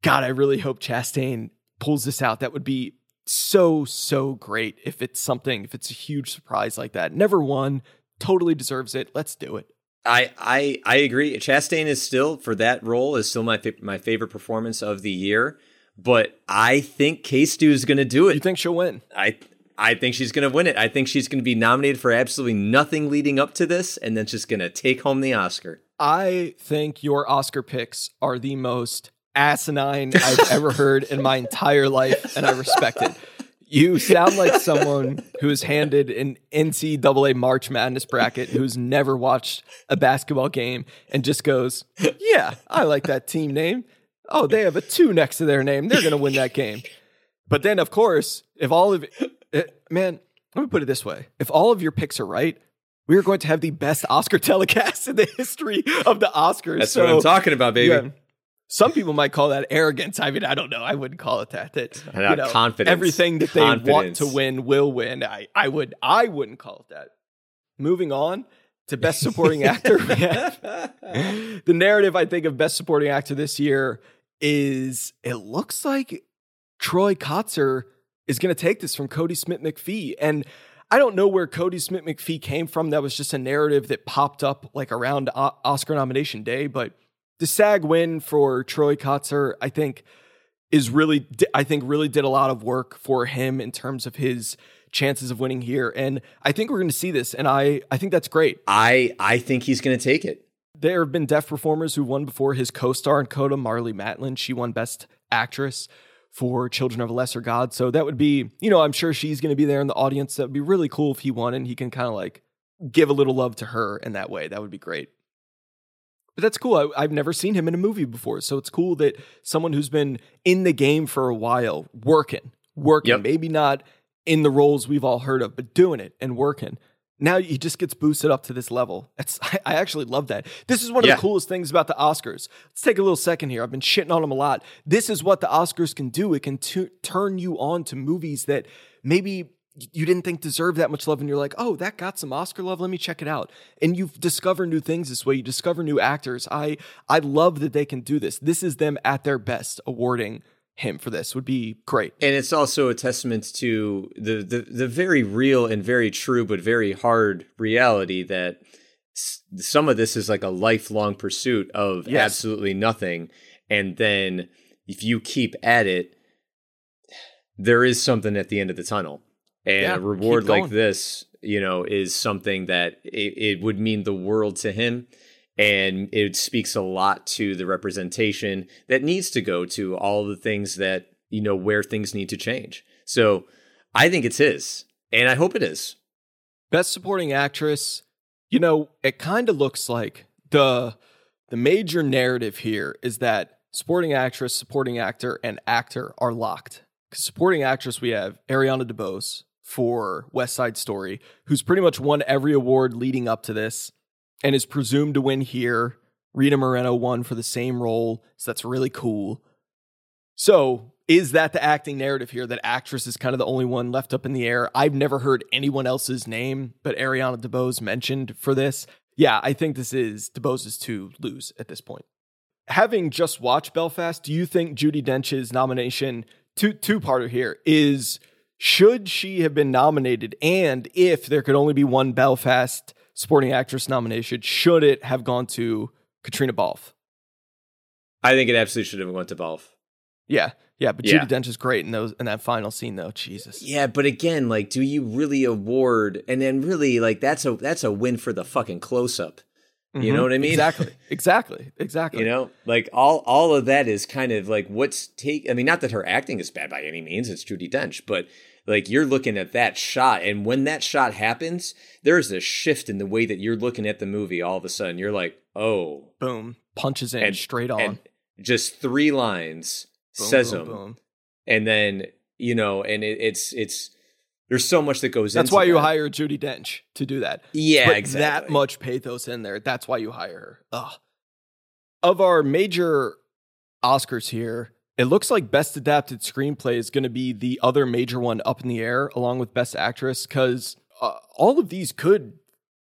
God, I really hope Chastain pulls this out. That would be so, so great if it's something, if it's a huge surprise like that. Never won, totally deserves it. Let's do it. I I I agree. Chastain is still for that role is still my my favorite performance of the year. But I think K Stu is going to do it. You think she'll win? I I think she's going to win it. I think she's going to be nominated for absolutely nothing leading up to this, and then just going to take home the Oscar. I think your Oscar picks are the most asinine I've ever heard in my entire life, and I respect it. You sound like someone who's handed an NCAA March Madness bracket who's never watched a basketball game and just goes, Yeah, I like that team name. Oh, they have a two next to their name. They're going to win that game. But then, of course, if all of it, eh, man, let me put it this way if all of your picks are right, we are going to have the best Oscar telecast in the history of the Oscars. That's so, what I'm talking about, baby. Yeah, some people might call that arrogance. I mean, I don't know. I wouldn't call it that. That you know, confidence. Everything that confidence. they want to win will win. I, I would I wouldn't call it that. Moving on to best supporting actor. [laughs] [laughs] the narrative I think of best supporting actor this year is it looks like Troy Kotsur is going to take this from Kodi Smit-McPhee And I don't know where Kodi Smit-McPhee came from. That was just a narrative that popped up like around Oscar nomination day, but the SAG win for Troy Kotsur, I think, is really, I think, really did a lot of work for him in terms of his chances of winning here. And I think we're going to see this, and I, I think that's great. I, I think he's going to take it. There have been deaf performers who won before his co-star in Coda, Marlee Matlin. She won Best Actress for Children of a Lesser God. So that would be, you know, I'm sure she's going to be there in the audience. That would be really cool if he won and he can kind of like give a little love to her in that way. That would be great. But that's cool. I, have never seen him in a movie before. So it's cool that someone who's been in the game for a while, working, working, yep. maybe not in the roles we've all heard of, but doing it and working. Now he just gets boosted up to this level. It's, I, [laughs] I actually love that. This is one of yeah. the coolest things about the Oscars. Let's take a little second here. I've been shitting on them a lot. This is what the Oscars can do. It can t- turn you on to movies that maybe you didn't think deserve that much love and you're like oh that got some oscar love let me check it out. And you discover new things this way you discover new actors. I i love that they can do this. This is them at their best awarding him for this would be great. And it's also a testament to the, the the very real and very true but very hard reality that some of this is like a lifelong pursuit of yes. absolutely nothing. And then if you keep at it there is something at the end of the tunnel and yeah, a reward like this you know is something that it, it would mean the world to him. And it speaks a lot to the representation that needs to go to all the things that you know where things need to change. So i think it's his and i hope it is. Best supporting actress you know it kind of looks like the the major narrative here is that supporting actress supporting actor and actor are locked. Supporting actress we have ariana DeBose for west side story who's pretty much won every award leading up to this and is presumed to win here. Rita Moreno won for the same role, so that's really cool. So, is that the acting narrative here that actress is kind of the only one left up in the air? I've never heard anyone else's name but Ariana DeBose mentioned for this. Yeah, I think this is DeBose's to lose at this point. Having just watched Belfast, do you think Judi Dench's nomination, two two parter here, is should she have been nominated? And if there could only be one Belfast Sporting actress nomination, should it have gone to Caitríona Balfe? I think it absolutely should have gone to Balfe. Yeah, yeah, but yeah. Judi Dench is great in those in that final scene though. Jesus. Yeah, but again, like, do you really award? And then really, like, that's a that's a win for the fucking close up. You mm-hmm. know what I mean? Exactly. [laughs] Exactly. Exactly. you know, like all all of that is kind of like what's take. I mean, not that her acting is bad by any means. It's Judi Dench, but like you're looking at that shot, and when that shot happens, there's a shift in the way that you're looking at the movie. All of a sudden, you're like, oh, boom, punches in and, straight on. just three lines boom, says boom, them, boom. and then you know, and it, it's it's there's so much that goes That's why you hire Judi Dench to do that. Yeah, Put exactly. That much pathos in there. That's why you hire her. Ugh. Of our major Oscars here, it looks like Best Adapted Screenplay is going to be the other major one up in the air, along with Best Actress, because uh, all of these could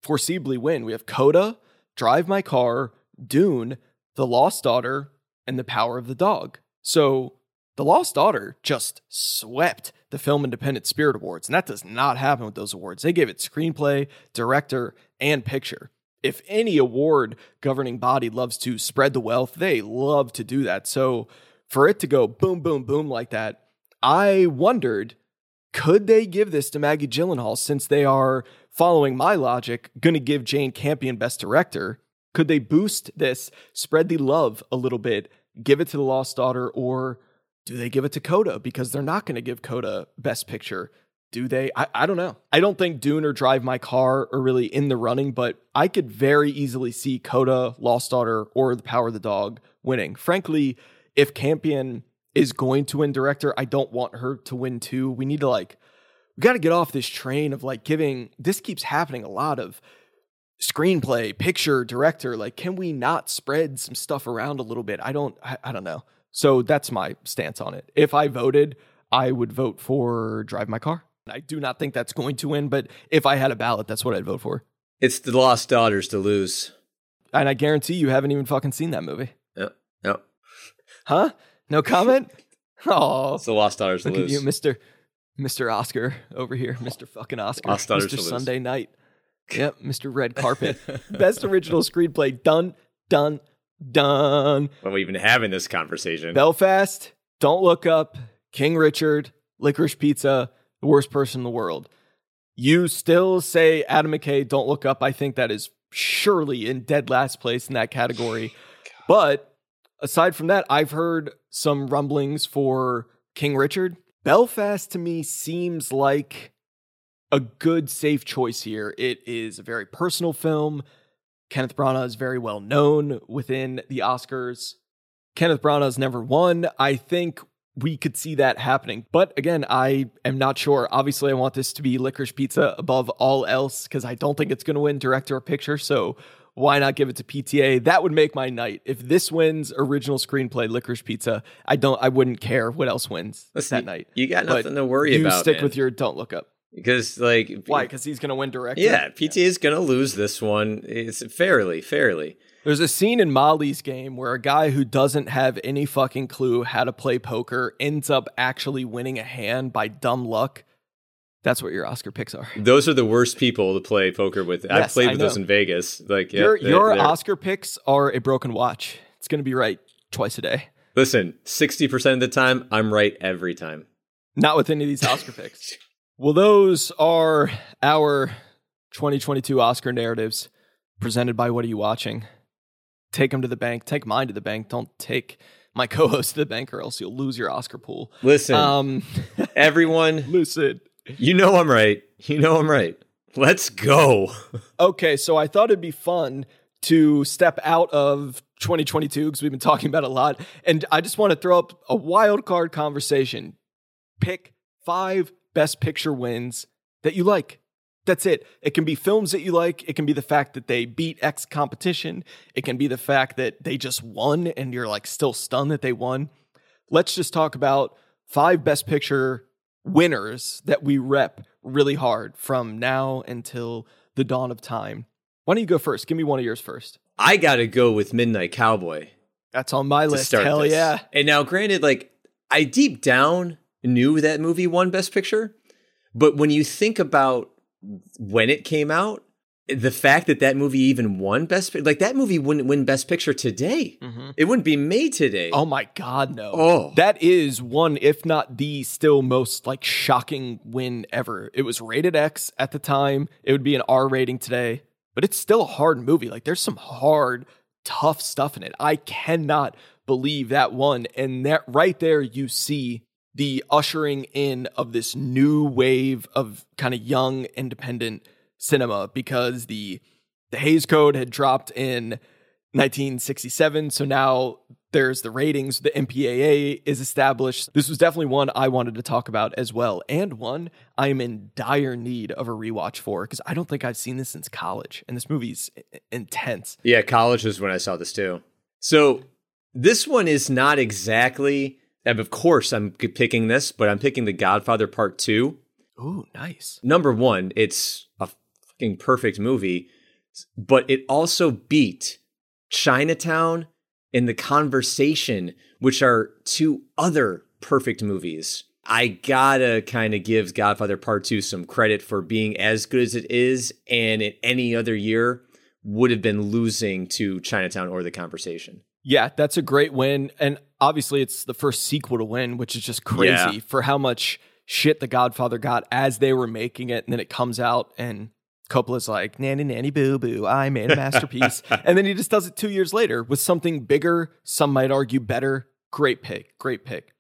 foreseeably win. We have Coda, Drive My Car, Dune, The Lost Daughter, and The Power of the Dog. So The Lost Daughter just swept the Film Independent Spirit Awards, and that does not happen with those awards. They gave it screenplay, director, and picture. If any award governing body loves to spread the wealth, they love to do that. So for it to go boom, boom, boom like that, I wondered could they give this to Maggie Gyllenhaal since they are, following my logic, going to give Jane Campion Best Director? Could they boost this, spread the love a little bit, give it to The Lost Daughter, or do they give it to Coda? Because they're not going to give Coda Best Picture. Do they? I, I don't know. I don't think Dune or Drive My Car are really in the running, but I could very easily see Coda, Lost Daughter, or The Power of the Dog winning. Frankly, if Campion is going to win director, I don't want her to win too. We need to like we got to get off this train of like giving this keeps happening a lot of screenplay, picture, director. Like, can we not spread some stuff around a little bit? I don't I, I don't know. So that's my stance on it. If I voted, I would vote for Drive My Car. I do not think that's going to win, but if I had a ballot, that's what I'd vote for. It's the Lost Daughters to lose. And I guarantee you haven't even fucking seen that movie. Yep. Yep. Huh? No comment? [laughs] Oh, it's the Lost Daughters look lose. at you, Mister Mister Oscar over here, Mister fucking Oscar, Lost Daughters Mister Sunday lose. Night. [laughs] Yep, Mister Red Carpet, [laughs] best original screenplay. Done, done, done. What are we even having this conversation? Belfast, Don't Look Up, King Richard, Licorice Pizza, The Worst Person in the World. You still say Adam McKay, Don't Look Up. I think that is surely in dead last place in that category. [sighs] but aside from that, I've heard some rumblings for King Richard. Belfast to me seems like a good, safe choice here. It is a very personal film. Kenneth Branagh is very well known within the Oscars. Kenneth Branagh has never won. I think we could see that happening. But again, I am not sure. Obviously, I want this to be Licorice Pizza above all else because I don't think it's going to win director or picture. So why not give it to PTA? That would make my night. If this wins original screenplay Licorice Pizza, I don't I wouldn't care what else wins Listen, that night. You got nothing but to worry you about. You stick man. with your don't look up. Because like why? Because he's gonna win director. Yeah, PTA is gonna lose this one. It's fairly, fairly. There's a scene in Molly's game where a guy who doesn't have any fucking clue how to play poker ends up actually winning a hand by dumb luck. That's what your Oscar picks are. [laughs] Those are the worst people to play poker with. Yes, I've played with those in Vegas. Like yeah, your your they're... Oscar picks are a broken watch. It's going to be right twice a day. Listen, sixty percent of the time, I'm right every time. Not with any of these Oscar [laughs] picks. Well, those are our 2022 Oscar narratives presented by What Are You Watching? Take them to the bank. Take mine to the bank. Don't take my [laughs] co-host to the bank, or else you'll lose your Oscar pool. Listen, um, everyone, listen. You know I'm right. You know I'm right. Let's go. [laughs] okay, so I thought it'd be fun to step out of 2022 because we've been talking about a lot, and I just want to throw up a wild card conversation. Pick five best picture wins that you like. That's it. It can be films that you like. It can be the fact that they beat X competition. It can be the fact that they just won and you're like still stunned that they won. Let's just talk about five best picture winners that we rep really hard from now until the dawn of time. Why don't you go first? Give me one of yours first. I got to go with Midnight Cowboy. That's on my list. Hell this. yeah. And now, granted, like I deep down knew that movie won Best Picture. But when you think about when it came out, the fact that that movie even won Best like that movie wouldn't win Best Picture today. Mm-hmm. It wouldn't be made today. Oh my God, no! Oh, that is one, if not the still most like shocking win ever. It was rated X at the time. It would be an R rating today, but it's still a hard movie. Like there's some hard, tough stuff in it. I cannot believe that one, and that right there you see the ushering in of this new wave of kind of young independent cinema because the the Hays Code had dropped in 1967 so now there's the ratings the MPAA is established this was definitely one I wanted to talk about as well and one I am in dire need of a rewatch for because I don't think I've seen this since college and this movie's intense yeah college was when I saw this too so this one is not exactly and of course, I'm picking this, but I'm picking The Godfather Part 2. Ooh, nice. Number one, it's fucking perfect movie, but it also beat Chinatown and The Conversation, which are two other perfect movies. I gotta kind of give Godfather Part 2 some credit for being as good as it is, and in any other year would have been losing to Chinatown or The Conversation. Yeah, that's a great win. And obviously, it's the first sequel to win, which is just crazy yeah. for how much shit The Godfather got as they were making it. And then it comes out, and Coppola's like, nanny, nanny, boo, boo, I made a masterpiece. [laughs] and then he just does it two years later with something bigger, some might argue better. Great pick. Great pick.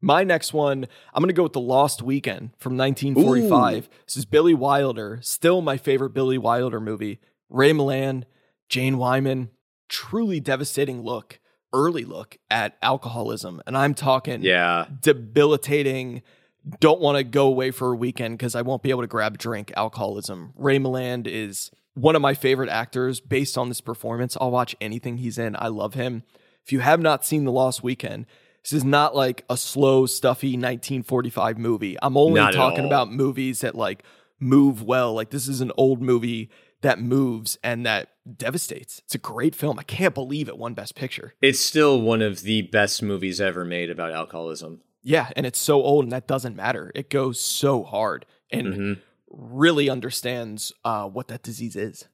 My next one, I'm going to go with The Lost Weekend from 1945. Ooh. This is Billy Wilder, still my favorite Billy Wilder movie. Ray Milland, Jane Wyman, truly devastating look, early look at alcoholism. And I'm talking yeah. debilitating, don't want to go away for a weekend because I won't be able to grab drink alcoholism. Ray Milland is one of my favorite actors based on this performance. I'll watch anything he's in. I love him. If you have not seen The Lost Weekend, this is not like a slow, stuffy 1945 movie. I'm only not talking about movies that like move well. Like this is an old movie that moves and that devastates. It's a great film. I can't believe it won Best Picture. It's still one of the best movies ever made about alcoholism. Yeah, and it's so old, and that doesn't matter. It goes so hard and mm-hmm. really understands uh, what that disease is.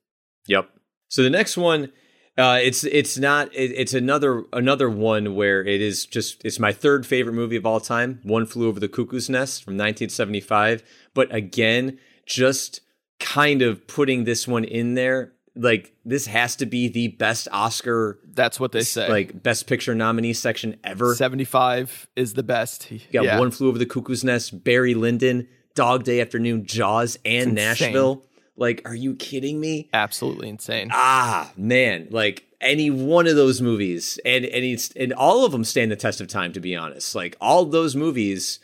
Yep. So the next one, uh, it's it's not it, it's another another one where it is just it's my third favorite movie of all time. One Flew Over the Cuckoo's Nest from 1975, but again, just kind of putting this one in there like this has to be the best Oscar. That's what they say. Like best picture nominee section ever. Seventy five is the best. You got yeah. One Flew Over the Cuckoo's Nest, Barry Lyndon, Dog Day Afternoon, Jaws, and Nashville. Like, are you kidding me? Absolutely insane. Ah, man, like any one of those movies, and and it's and all of them stand the test of time. To be honest, like all those movies,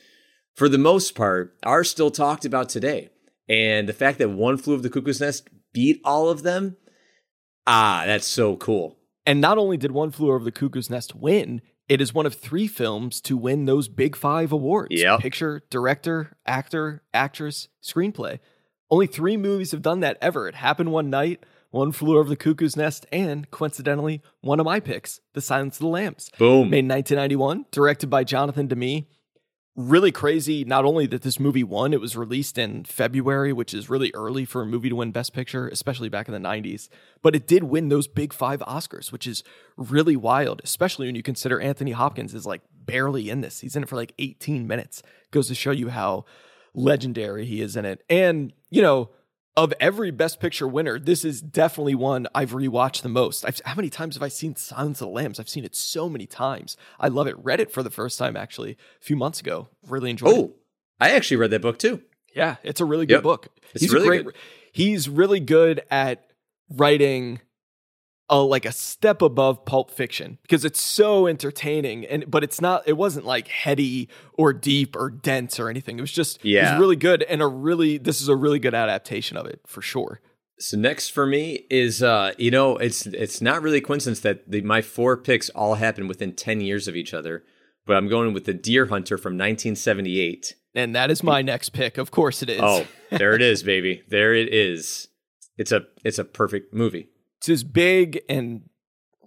for the most part, are still talked about today. And the fact that One Flew Over the Cuckoo's Nest beat all of them, ah, that's so cool. And not only did One Flew Over the Cuckoo's Nest win, it is one of three films to win those big five awards yep. picture, director, actor, actress, screenplay. Only three movies have done that ever. It happened one night One Flew Over the Cuckoo's Nest, and coincidentally, one of my picks, The Silence of the Lambs. Boom. Made in 1991, directed by Jonathan Demme. Really crazy, not only that this movie won, it was released in February, which is really early for a movie to win Best Picture, especially back in the 90s. But it did win those big five Oscars, which is really wild, especially when you consider Anthony Hopkins is like barely in this. He's in it for like 18 minutes. Goes to show you how legendary he is in it. And, you know, of every Best Picture winner, this is definitely one I've rewatched the most. I've, how many times have I seen Silence of the Lambs? I've seen it so many times. I love it. Read it for the first time actually a few months ago. Really enjoyed oh, it. Oh, I actually read that book too. Yeah, it's a really good yep. book. It's he's really great. Good. He's really good at writing a like a step above pulp fiction because it's so entertaining and but it's not it wasn't like heady or deep or dense or anything. It was just yeah. it was really good and a really this is a really good adaptation of it for sure. So next for me is uh you know it's it's not really a coincidence that the, my four picks all happened within 10 years of each other but i'm going with the deer hunter from 1978 and that is my next pick. Of course it is. Oh there it is [laughs] baby. There it is. It's a it's a perfect movie it's as big and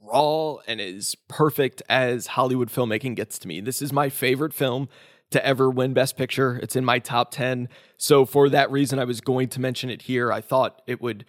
raw and as perfect as Hollywood filmmaking gets to me. This is my favorite film to ever win Best Picture. It's in my top 10. So, for that reason, I was going to mention it here. I thought it would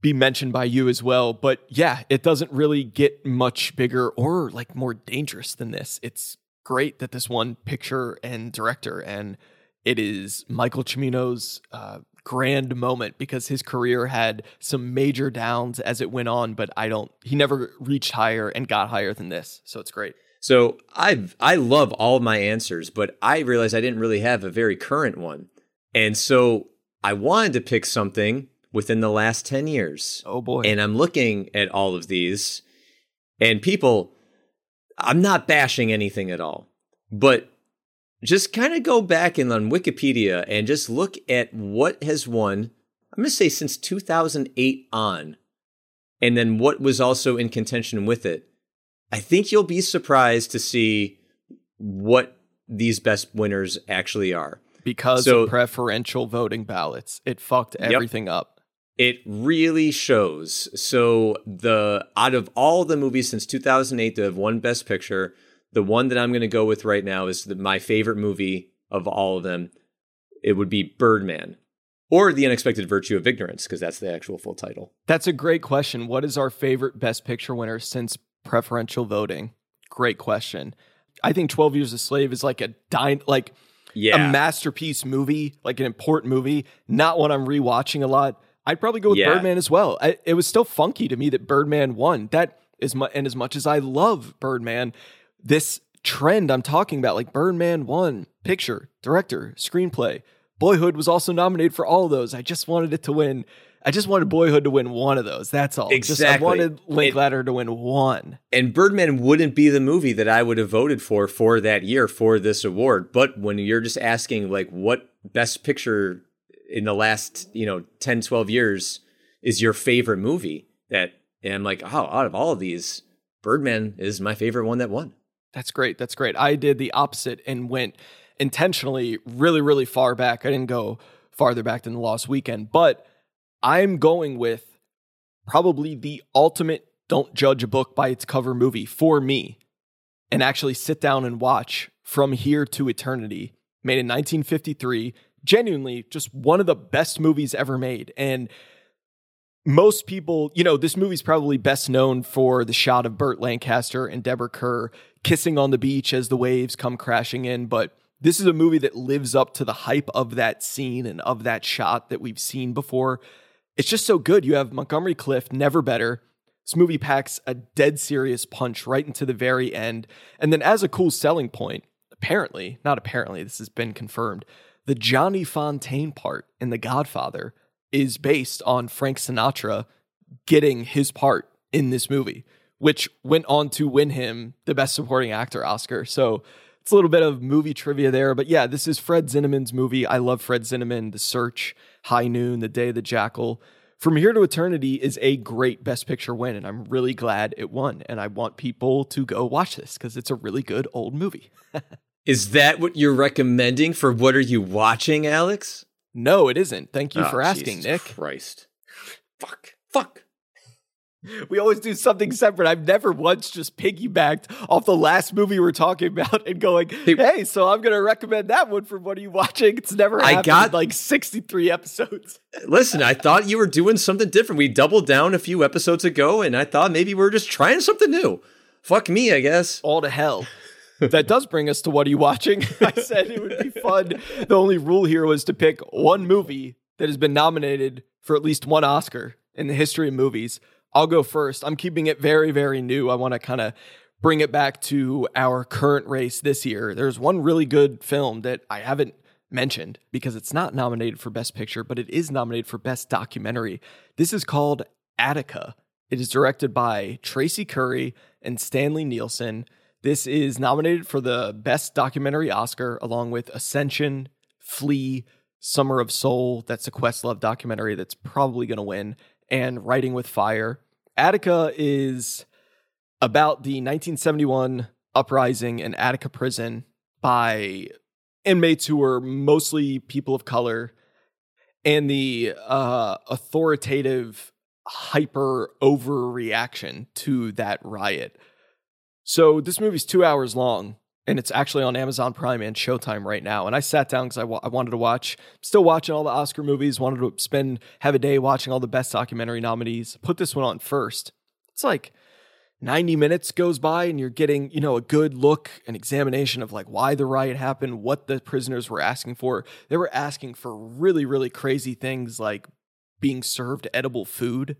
be mentioned by you as well. But yeah, it doesn't really get much bigger or like more dangerous than this. It's great that this one picture and director, and it is Michael Cimino's uh, grand moment because his career had some major downs as it went on, but I don't he never reached higher and got higher than this. So it's great. So I I love all my answers, but I realized I didn't really have a very current one. And so I wanted to pick something within the last 10 years. Oh boy. And I'm looking at all of these and people I'm not bashing anything at all. But just kind of go back and on Wikipedia and just look at what has won. I'm going to say since 2008 on, and then what was also in contention with it. I think you'll be surprised to see what these best winners actually are. Because so, of preferential voting ballots, it fucked everything yep. up. It really shows. So the out of all the movies since 2008 that have won Best Picture, the one that I'm going to go with right now is the, my favorite movie of all of them. It would be Birdman or The Unexpected Virtue of Ignorance, because that's the actual full title. That's a great question. What is our favorite Best Picture winner since preferential voting? Great question. I think 12 Years a Slave is like a dine, like yeah. a masterpiece movie, like an important movie, not one I'm rewatching a lot. I'd probably go with yeah. Birdman as well. I, it was still funky to me that Birdman won. That is my, and as much as I love Birdman, this trend I'm talking about, like Birdman 1, picture, director, screenplay. Boyhood was also nominated for all of those. I just wanted it to win. I just wanted Boyhood to win one of those. That's all. Exactly. Just, I wanted Linklater to win one. And Birdman wouldn't be the movie that I would have voted for for that year for this award. But when you're just asking, like, what best picture in the last, you know, 10, 12 years is your favorite movie? That, and I'm like, oh, out of all of these, Birdman is my favorite one that won. That's great. That's great. I did the opposite and went intentionally really, really far back. I didn't go farther back than the Lost Weekend, but I'm going with probably the ultimate don't judge a book by its cover movie for me and actually sit down and watch From Here to Eternity, made in 1953. Genuinely, just one of the best movies ever made. And most people, you know, this movie's probably best known for the shot of Burt Lancaster and Deborah Kerr kissing on the beach as the waves come crashing in. But this is a movie that lives up to the hype of that scene and of that shot that we've seen before. It's just so good. You have Montgomery Clift, never better. This movie packs a dead serious punch right into the very end. And then, as a cool selling point, apparently, not apparently, this has been confirmed, the Johnny Fontane part in The Godfather is based on Frank Sinatra getting his part in this movie, which went on to win him the Best Supporting Actor Oscar. So it's a little bit of movie trivia there. But yeah, this is Fred Zinnemann's movie. I love Fred Zinnemann, The Search, High Noon, The Day of the Jackal. From Here to Eternity is a great Best Picture win, and I'm really glad it won. And I want people to go watch this because it's a really good old movie. [laughs] is that what you're recommending for what are you watching, Alex? No, it isn't. Thank you oh, for asking, Jesus Nick. Christ. Fuck. Fuck. We always do something separate. I've never once just piggybacked off the last movie we're talking about and going, "Hey, so I'm going to recommend that one for what are you watching?" It's never happened I got like 63 episodes. Listen, I thought you were doing something different. We doubled down a few episodes ago, and I thought maybe we are just trying something new. Fuck me, I guess. All to hell. That does bring us to what are you watching? [laughs] I [laughs] said it would be fun. The only rule here was to pick one movie that has been nominated for at least one Oscar in the history of movies. I'll go first. I'm keeping it very, very new. I want to kind of bring it back to our current race this year. There's one really good film that I haven't mentioned because it's not nominated for Best Picture, but it is nominated for Best Documentary. This is called Attica. It is directed by Traci Curry and Stanley Nelson. This is nominated for the Best Documentary Oscar along with Ascension, Flee, Summer of Soul. That's a Questlove documentary that's probably going to win and Writing with Fire. Attica is about the 1971 uprising in Attica prison by inmates who were mostly people of color and the uh, authoritative hyper overreaction to that riot. So this movie's two hours long and it's actually on Amazon Prime and Showtime right now. And I sat down because I, wa- I wanted to watch, still watching all the Oscar movies, wanted to spend, have a day watching all the best documentary nominees. Put this one on first. It's like 90 minutes goes by and you're getting, you know, a good look, an examination of like why the riot happened, what the prisoners were asking for. They were asking for really, really crazy things like being served edible food.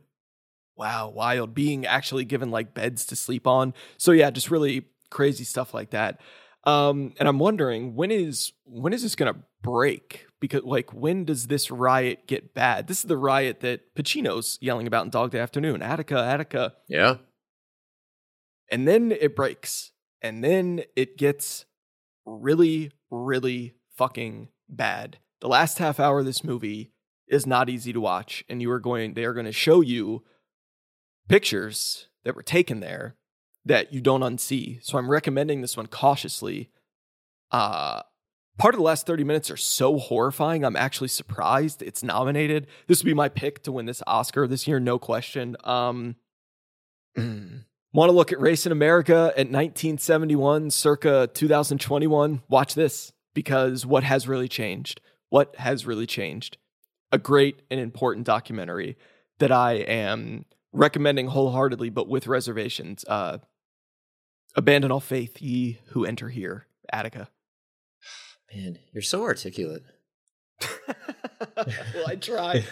Wow, wild. Being actually given like beds to sleep on. So yeah, just really crazy stuff like that. Um, and I'm wondering when is when is this going to break? Because like when does this riot get bad? This is the riot that Pacino's yelling about in Dog Day Afternoon. Attica, Attica. Yeah. And then it breaks, and then it gets really, really fucking bad. The last half hour of this movie is not easy to watch, and you are going. They are going to show you pictures that were taken there that you don't unsee. So I'm recommending this one cautiously. Uh, part of the last 30 minutes are so horrifying. I'm actually surprised it's nominated. This would be my pick to win this Oscar this year, no question. Um, [clears throat] Want to look at race in America at 1971, circa 2021? Watch this because what has really changed? What has really changed? A great and important documentary that I am recommending wholeheartedly, but with reservations. Uh, Abandon all faith, ye who enter here. Attica. Man, you're so articulate. [laughs] well, I try.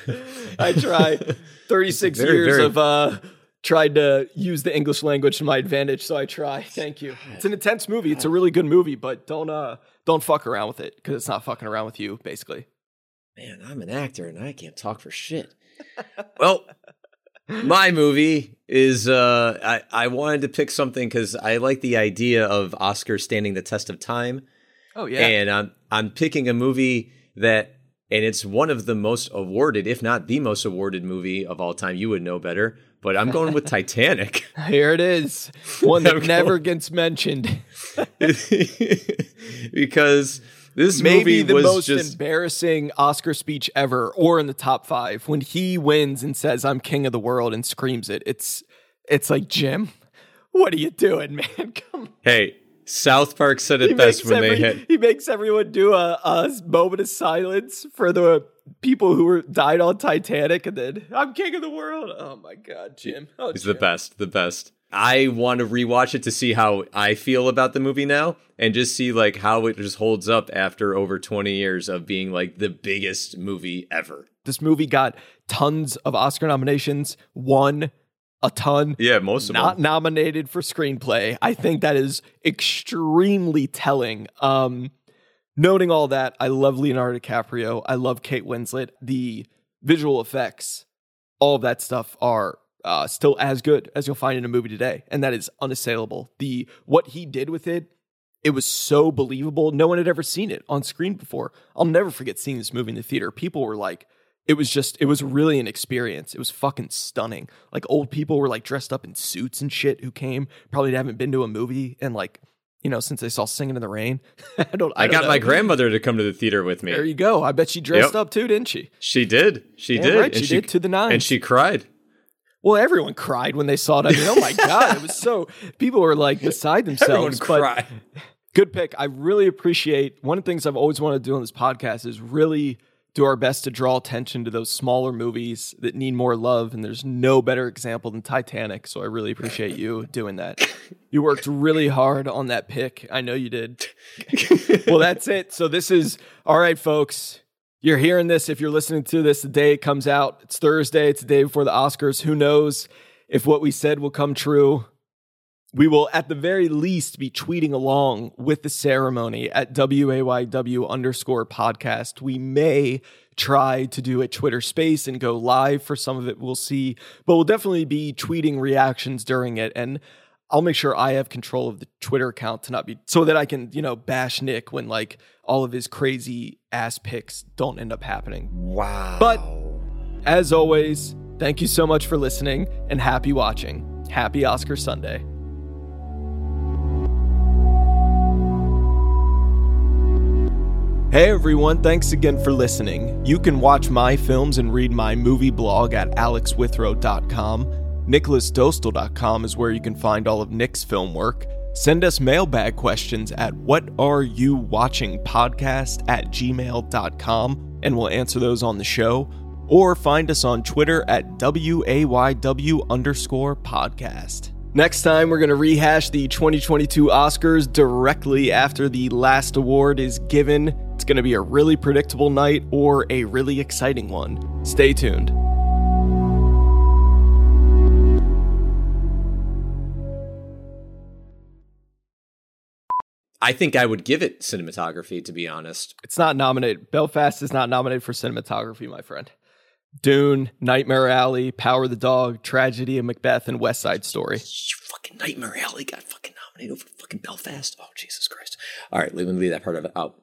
I try. [laughs] 36 very, years very... of uh tried to use the English language to my advantage, so I try. Thank you. It's an intense movie. It's a really good movie, but don't uh don't fuck around with it because it's not fucking around with you, basically. Man, I'm an actor and I can't talk for shit. well, my movie is uh I, I wanted to pick something because I like the idea of Oscar standing the test of time. Oh yeah. And I'm I'm picking a movie that and it's one of the most awarded, if not the most awarded movie of all time. You would know better, but I'm going with [laughs] Titanic. Here it is. One that [laughs] never gets mentioned. [laughs] because this maybe the most just... embarrassing Oscar speech ever, or in the top five when he wins and says, "I'm king of the world" and screams it. It's it's like Jim, what are you doing, [laughs] man? Come. Hey, South Park said it he best when every, they hit. He makes everyone do a, a moment of silence for the people who were died on Titanic, and then I'm king of the world. Oh my god, Jim! Oh, He's Jim. the best, the best. I want to rewatch it to see how I feel about the movie now and just see like how it just holds up after over 20 years of being like the biggest movie ever. This movie got tons of Oscar nominations, won a ton. Yeah, most of not them. nominated for screenplay. I think that is extremely telling. Um noting all that, I love Leonardo DiCaprio. I love Kate Winslet. The visual effects, all of that stuff are uh, still as good as you'll find in a movie today, and that is unassailable. The what he did with it, it was so believable. No one had ever seen it on screen before. I'll never forget seeing this movie in the theater. People were like, it was just, it was really an experience. It was fucking stunning. Like old people were like dressed up in suits and shit who came probably haven't been to a movie and like you know, since they saw Singing in the Rain. [laughs] I don't. I, I don't got know. my grandmother to come to the theater with me. There you go. I bet she dressed yep. up too, didn't she? She did. She did. Right, she, she, did to the nine, and she cried. Well, everyone cried when they saw it. I mean, oh my [laughs] god, it was so people were like beside themselves. Everyone cried. Good pick. I really appreciate one of the things I've always wanted to do on this podcast is really do our best to draw attention to those smaller movies that need more love. And there's no better example than Titanic. So I really appreciate you [laughs] doing that. You worked really hard on that pick. I know you did. [laughs] well, that's it. So this is all right, folks. You're hearing this. If you're listening to this the day it comes out, it's Thursday. It's the day before the Oscars. Who knows if what we said will come true? We will, at the very least, be tweeting along with the ceremony at WAYW underscore podcast. We may try to do a Twitter space and go live for some of it. We'll see, but we'll definitely be tweeting reactions during it. And I'll make sure I have control of the Twitter account to not be so that I can, you know, bash Nick when like all of his crazy ass picks don't end up happening. Wow. But as always, thank you so much for listening and happy watching. Happy Oscar Sunday. Hey everyone, thanks again for listening. You can watch my films and read my movie blog at alexwithrow.com. NicholasDostal.com is where you can find all of Nick's film work. Send us mailbag questions at whatareyouwatchingpodcast at gmail.com and we'll answer those on the show. Or find us on Twitter at WAYW underscore podcast. Next time, we're going to rehash the 2022 Oscars directly after the last award is given. It's going to be a really predictable night or a really exciting one. Stay tuned. I think I would give it cinematography, to be honest. It's not nominated. Belfast is not nominated for cinematography, my friend. Dune, Nightmare Alley, Power of the Dog, Tragedy of Macbeth, and West Side Story. You fucking Nightmare Alley got fucking nominated over fucking Belfast. Oh Jesus Christ! All right, let me leave that part of it out.